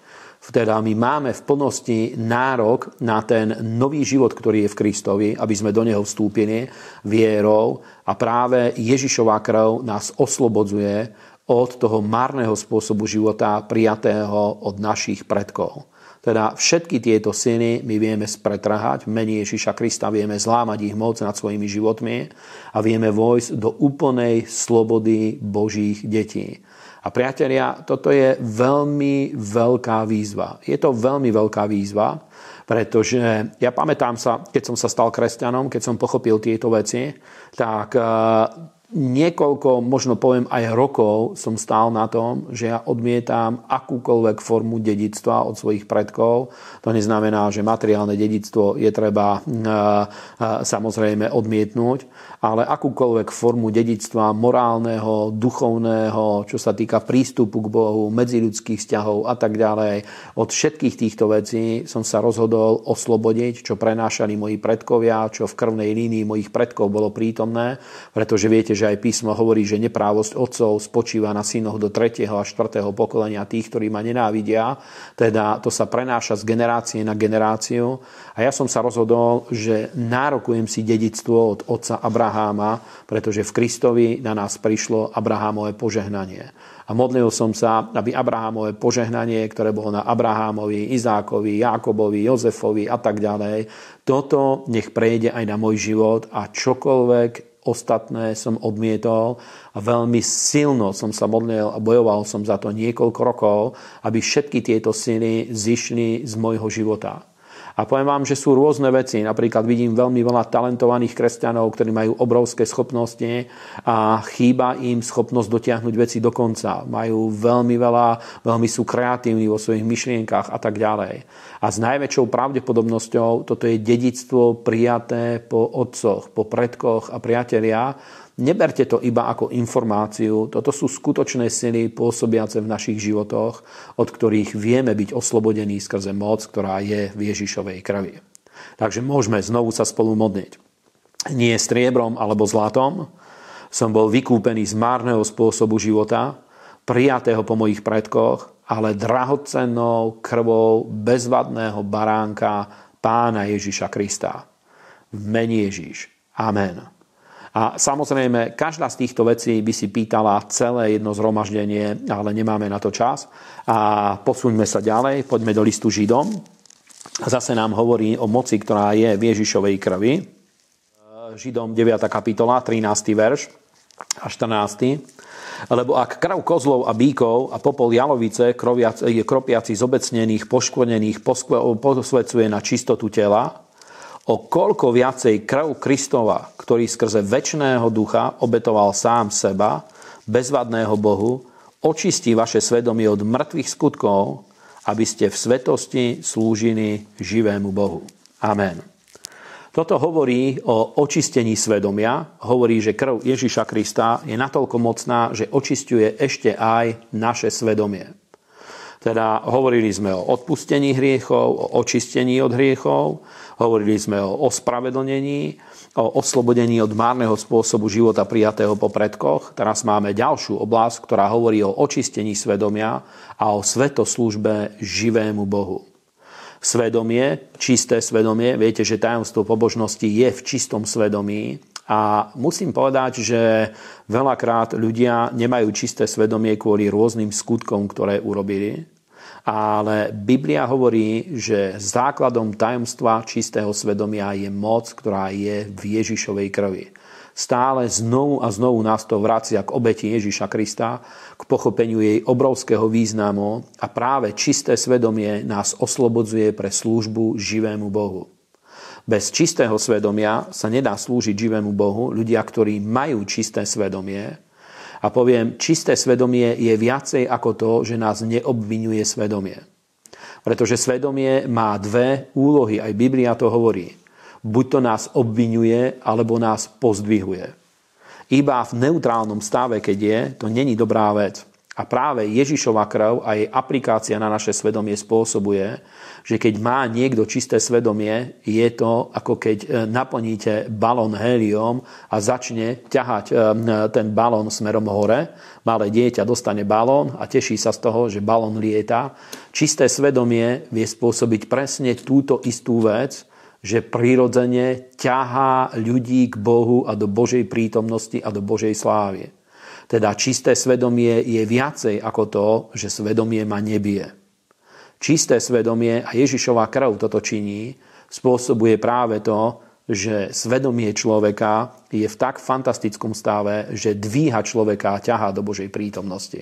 Teda my máme v plnosti nárok na ten nový život, ktorý je v Kristovi, aby sme do neho vstúpili vierou a práve Ježišová krv nás oslobodzuje od toho márneho spôsobu života prijatého od našich predkov. Teda všetky tieto syny my vieme spretrhať, v mene Ježiša Krista vieme zlámať ich moc nad svojimi životmi a vieme vojsť do úplnej slobody Božích detí. A priatelia, toto je veľmi veľká výzva. Je to veľmi veľká výzva, pretože ja pamätám sa, keď som sa stal kresťanom, keď som pochopil tieto veci, tak eh, niekoľko, možno poviem aj rokov som stál na tom, že ja odmietam akúkoľvek formu dedictva od svojich predkov. To neznamená, že materiálne dedictvo je treba e, e, samozrejme odmietnúť, ale akúkoľvek formu dedictva morálneho, duchovného, čo sa týka prístupu k Bohu, medziludských vzťahov a tak ďalej. Od všetkých týchto vecí som sa rozhodol oslobodiť, čo prenášali moji predkovia, čo v krvnej línii mojich predkov bolo prítomné, pretože viete, že aj písmo hovorí, že neprávosť otcov spočíva na synoch do 3. a 4. pokolenia tých, ktorí ma nenávidia. Teda to sa prenáša z generácie na generáciu. A ja som sa rozhodol, že nárokujem si dedictvo od otca Abraháma, pretože v Kristovi na nás prišlo Abrahámové požehnanie. A modlil som sa, aby Abrahámové požehnanie, ktoré bolo na Abrahámovi, Izákovi, Jákobovi, Jozefovi a tak ďalej, toto nech prejde aj na môj život a čokoľvek ostatné som odmietol a veľmi silno som sa modlil a bojoval som za to niekoľko rokov, aby všetky tieto sily zišli z môjho života. A poviem vám, že sú rôzne veci. Napríklad vidím veľmi veľa talentovaných kresťanov, ktorí majú obrovské schopnosti a chýba im schopnosť dotiahnuť veci do konca. Majú veľmi veľa, veľmi sú kreatívni vo svojich myšlienkach a tak ďalej. A s najväčšou pravdepodobnosťou toto je dedictvo prijaté po otcoch, po predkoch a priatelia, Neberte to iba ako informáciu, toto sú skutočné sily pôsobiace v našich životoch, od ktorých vieme byť oslobodení skrze moc, ktorá je v Ježišovej krvi. Takže môžeme znovu sa spolu modliť. Nie striebrom alebo zlatom som bol vykúpený z márneho spôsobu života, prijatého po mojich predkoch, ale drahocennou krvou bezvadného baránka pána Ježiša Krista. V mene Ježiš. Amen. A samozrejme, každá z týchto vecí by si pýtala celé jedno zhromaždenie, ale nemáme na to čas. A posuňme sa ďalej, poďme do listu Židom. Zase nám hovorí o moci, ktorá je v Ježišovej krvi. Židom 9. kapitola, 13. verš a 14. Lebo ak krv kozlov a bíkov a popol jalovice, kropiaci z obecnených, poškvrnených, posvecuje na čistotu tela, o koľko viacej krv Kristova, ktorý skrze väčšného ducha obetoval sám seba, bezvadného Bohu, očistí vaše svedomie od mŕtvych skutkov, aby ste v svetosti slúžili živému Bohu. Amen. Toto hovorí o očistení svedomia. Hovorí, že krv Ježiša Krista je natoľko mocná, že očistuje ešte aj naše svedomie. Teda hovorili sme o odpustení hriechov, o očistení od hriechov, hovorili sme o ospravedlnení, o oslobodení od márneho spôsobu života prijatého po predkoch. Teraz máme ďalšiu oblasť, ktorá hovorí o očistení svedomia a o svetoslúžbe živému Bohu. Svedomie, čisté svedomie, viete, že tajomstvo pobožnosti je v čistom svedomí, a musím povedať, že veľakrát ľudia nemajú čisté svedomie kvôli rôznym skutkom, ktoré urobili ale Biblia hovorí, že základom tajomstva čistého svedomia je moc, ktorá je v Ježišovej krvi. Stále znovu a znovu nás to vracia k obeti Ježiša Krista, k pochopeniu jej obrovského významu a práve čisté svedomie nás oslobodzuje pre službu živému Bohu. Bez čistého svedomia sa nedá slúžiť živému Bohu. Ľudia, ktorí majú čisté svedomie, a poviem, čisté svedomie je viacej ako to, že nás neobvinuje svedomie. Pretože svedomie má dve úlohy, aj Biblia to hovorí. Buď to nás obvinuje, alebo nás pozdvihuje. Iba v neutrálnom stave, keď je, to není dobrá vec. A práve Ježišova krv a jej aplikácia na naše svedomie spôsobuje, že keď má niekto čisté svedomie, je to ako keď e, naplníte balón héliom a začne ťahať e, ten balón smerom hore. Malé dieťa dostane balón a teší sa z toho, že balón lieta. Čisté svedomie vie spôsobiť presne túto istú vec, že prirodzene ťahá ľudí k Bohu a do Božej prítomnosti a do Božej slávy. Teda čisté svedomie je viacej ako to, že svedomie ma nebije. Čisté svedomie a Ježišová krv toto činí, spôsobuje práve to, že svedomie človeka je v tak fantastickom stave, že dvíha človeka a ťahá do Božej prítomnosti.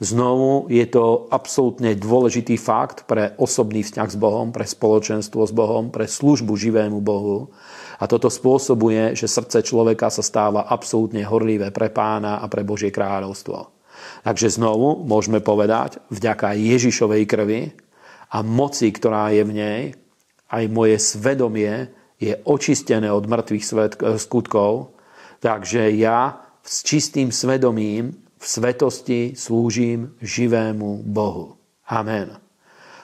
Znovu je to absolútne dôležitý fakt pre osobný vzťah s Bohom, pre spoločenstvo s Bohom, pre službu živému Bohu a toto spôsobuje, že srdce človeka sa stáva absolútne horlivé pre pána a pre Božie kráľovstvo. Takže znovu môžeme povedať, vďaka Ježišovej krvi a moci, ktorá je v nej, aj moje svedomie je očistené od mŕtvych skutkov, takže ja s čistým svedomím v svetosti slúžim živému Bohu. Amen.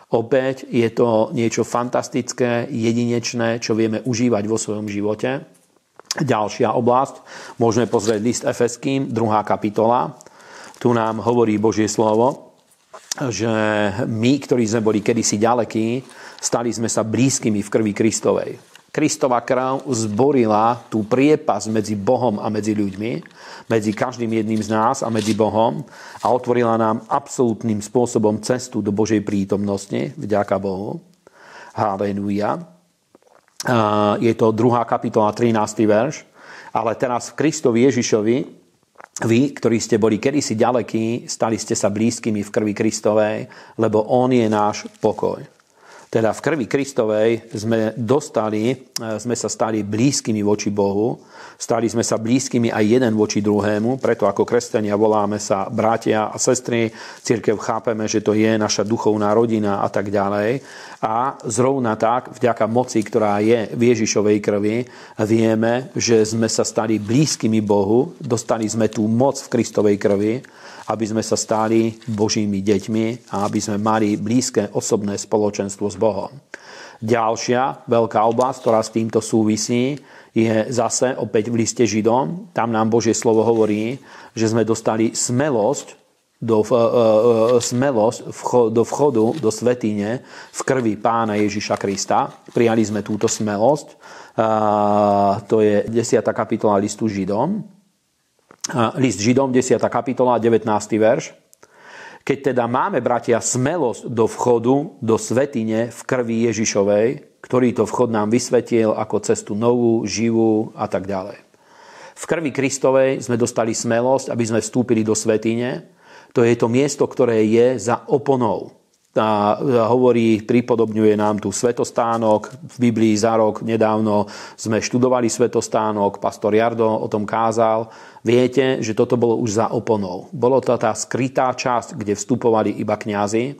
Opäť je to niečo fantastické, jedinečné, čo vieme užívať vo svojom živote. Ďalšia oblasť, môžeme pozrieť list Efeským, druhá kapitola. Tu nám hovorí Božie slovo, že my, ktorí sme boli kedysi ďalekí, stali sme sa blízkymi v krvi Kristovej. Kristova krv zborila tú priepas medzi Bohom a medzi ľuďmi, medzi každým jedným z nás a medzi Bohom a otvorila nám absolútnym spôsobom cestu do Božej prítomnosti, vďaka Bohu. Halleluja. Je to druhá kapitola, 13. verš. Ale teraz v Kristovi Ježišovi, vy, ktorí ste boli kedysi ďalekí, stali ste sa blízkymi v krvi Kristovej, lebo On je náš pokoj. Teda v krvi Kristovej sme dostali, e, sme sa stali blízkymi voči Bohu, stali sme sa blízkymi aj jeden voči druhému, preto ako kresťania voláme sa bratia a sestry, církev chápeme, že to je naša duchovná rodina a tak ďalej. A zrovna tak, vďaka moci, ktorá je v Ježišovej krvi, vieme, že sme sa stali blízkymi Bohu, dostali sme tú moc v Kristovej krvi, aby sme sa stali Božími deťmi a aby sme mali blízke osobné spoločenstvo s Bohom. Ďalšia veľká oblasť, ktorá s týmto súvisí, je zase opäť v liste Židom. Tam nám Božie slovo hovorí, že sme dostali smelosť do, uh, uh, smelosť vcho, do vchodu do svetine v krvi pána Ježiša Krista. Prijali sme túto smelosť. Uh, to je 10. kapitola listu Židom list Židom, 10. kapitola, 19. verš. Keď teda máme, bratia, smelosť do vchodu, do svetine v krvi Ježišovej, ktorý to vchod nám vysvetil ako cestu novú, živú a tak ďalej. V krvi Kristovej sme dostali smelosť, aby sme vstúpili do svetine. To je to miesto, ktoré je za oponou a hovorí, pripodobňuje nám tu svetostánok. V Biblii za rok nedávno sme študovali svetostánok, pastor Jardo o tom kázal. Viete, že toto bolo už za oponou. Bolo to tá skrytá časť, kde vstupovali iba kňazi.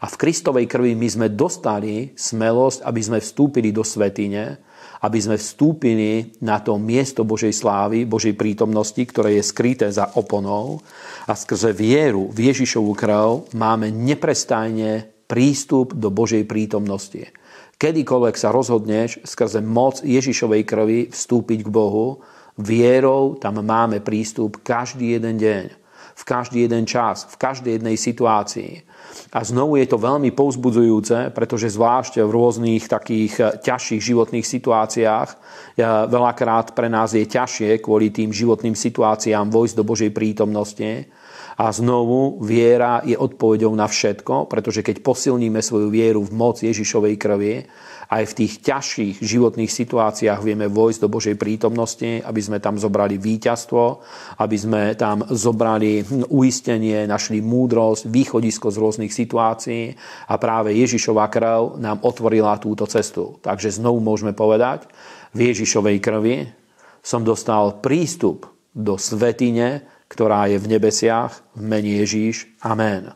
A v Kristovej krvi my sme dostali smelosť, aby sme vstúpili do svetine, aby sme vstúpili na to miesto Božej slávy, Božej prítomnosti, ktoré je skryté za oponou a skrze vieru v Ježišovu krv máme neprestajne prístup do Božej prítomnosti. Kedykoľvek sa rozhodneš skrze moc Ježišovej krvi vstúpiť k Bohu, vierou tam máme prístup každý jeden deň, v každý jeden čas, v každej jednej situácii. A znovu je to veľmi povzbudzujúce, pretože zvlášť v rôznych takých eh, ťažších životných situáciách eh, veľakrát pre nás je ťažšie kvôli tým životným situáciám vojsť do Božej prítomnosti. A znovu viera je odpovedou na všetko, pretože keď posilníme svoju vieru v moc Ježišovej krvi, aj v tých ťažších životných situáciách vieme vojsť do Božej prítomnosti, aby sme tam zobrali víťazstvo, aby sme tam zobrali uistenie, našli múdrosť, východisko z rôznych situácií a práve Ježišova krv nám otvorila túto cestu. Takže znovu môžeme povedať, v Ježišovej krvi som dostal prístup do svetine, ktorá je v nebesiach, v mene Ježíš. Amen.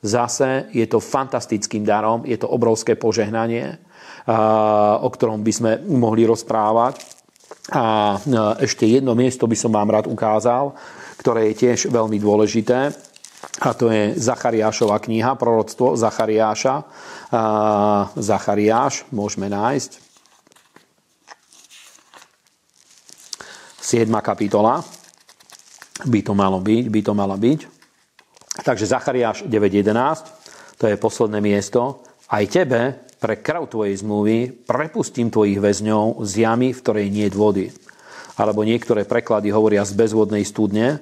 Zase je to fantastickým darom, je to obrovské požehnanie o ktorom by sme mohli rozprávať. A ešte jedno miesto by som vám rád ukázal, ktoré je tiež veľmi dôležité. A to je Zachariášova kniha, proroctvo Zachariáša. Zachariáš môžeme nájsť. 7. kapitola by to malo byť, by to mala byť. Takže Zachariáš 9.11, to je posledné miesto. Aj tebe, pre krv tvojej zmluvy prepustím tvojich väzňov z jamy, v ktorej nie je vody. Alebo niektoré preklady hovoria z bezvodnej studne.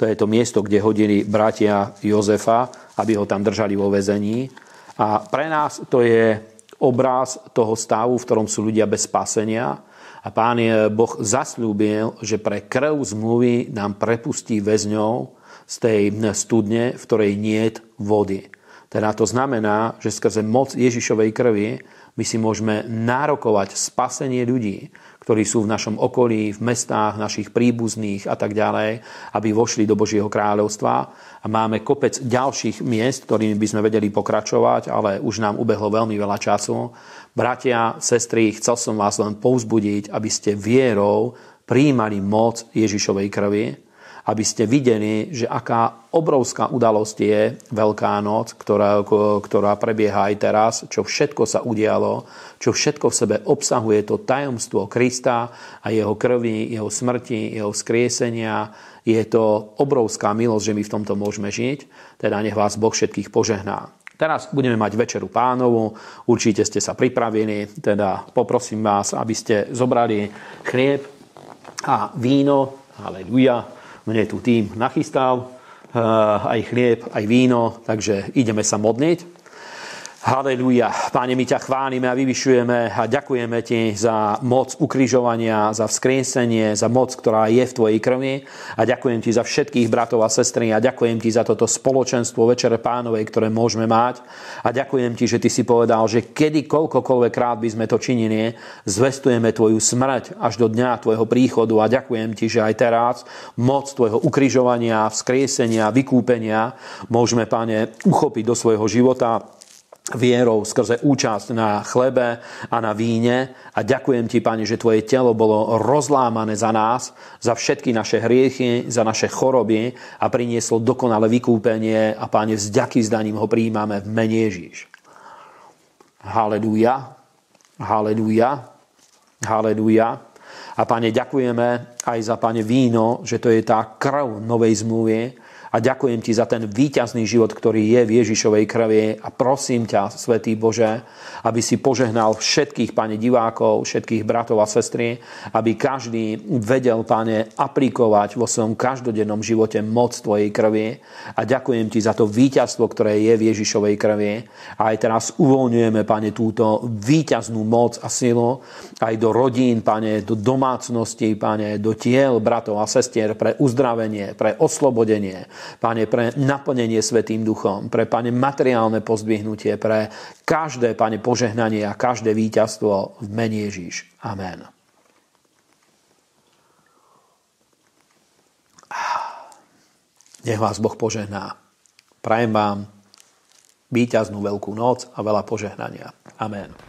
To je to miesto, kde hodili bratia Jozefa, aby ho tam držali vo väzení. A pre nás to je obraz toho stavu, v ktorom sú ľudia bez spasenia. A pán Boh zasľúbil, že pre krv zmluvy nám prepustí väzňov z tej studne, v ktorej nie je vody. Teda to znamená, že skrze moc Ježišovej krvi my si môžeme nárokovať spasenie ľudí, ktorí sú v našom okolí, v mestách, našich príbuzných a tak ďalej, aby vošli do Božieho kráľovstva. A máme kopec ďalších miest, ktorými by sme vedeli pokračovať, ale už nám ubehlo veľmi veľa času. Bratia, sestry, chcel som vás len povzbudiť, aby ste vierou príjmali moc Ježišovej krvi, aby ste videli, že aká obrovská udalosť je Veľká noc, ktorá, ktorá prebieha aj teraz, čo všetko sa udialo, čo všetko v sebe obsahuje to tajomstvo Krista a jeho krvi, jeho smrti, jeho skriesenia. Je to obrovská milosť, že my v tomto môžeme žiť. Teda nech vás Boh všetkých požehná. Teraz budeme mať večeru pánovu, určite ste sa pripravili, teda poprosím vás, aby ste zobrali chlieb a víno, aleluja, mne tu tým nachystal, eh, aj chlieb, aj víno, takže ideme sa modliť. Halelúja. Páne, my ťa chválime a vyvyšujeme a ďakujeme ti za moc ukrižovania, za vzkriesenie, za moc, ktorá je v tvojej krvi. A ďakujem ti za všetkých bratov a sestry a ďakujem ti za toto spoločenstvo Večere Pánovej, ktoré môžeme mať. A ďakujem ti, že ty si povedal, že kedy koľkokoľvek krát by sme to činili, zvestujeme tvoju smrť až do dňa tvojho príchodu. A ďakujem ti, že aj teraz moc tvojho ukrižovania, vzkriesenia, vykúpenia môžeme, páne, uchopiť do svojho života vierou skrze účasť na chlebe a na víne. A ďakujem ti, Pane, že Tvoje telo bolo rozlámané za nás, za všetky naše hriechy, za naše choroby a prinieslo dokonalé vykúpenie a Pane, vzďaky zdaním ho príjmame v mene Ježíš. Halelúja, halelúja, halelúja. A Pane, ďakujeme aj za Pane víno, že to je tá krv novej zmluvy, a ďakujem ti za ten výťazný život, ktorý je v Ježišovej krvi. A prosím ťa, Svetý Bože, aby si požehnal všetkých, Pane, divákov, všetkých bratov a sestry, aby každý vedel, Pane, aplikovať vo svojom každodennom živote moc Tvojej krvi. A ďakujem ti za to víťazstvo, ktoré je v Ježišovej krvi. A aj teraz uvoľňujeme, Pane, túto víťaznú moc a silu aj do rodín, Pane, do domácnosti, Pane, do tiel bratov a sestier pre uzdravenie, pre oslobodenie, Pane, pre naplnenie Svetým duchom, pre, Pane, materiálne pozdvihnutie, pre každé, Pane, požehnanie a každé víťazstvo v mene Ježíš. Amen. Nech vás Boh požehná. Prajem vám víťaznú veľkú noc a veľa požehnania. Amen.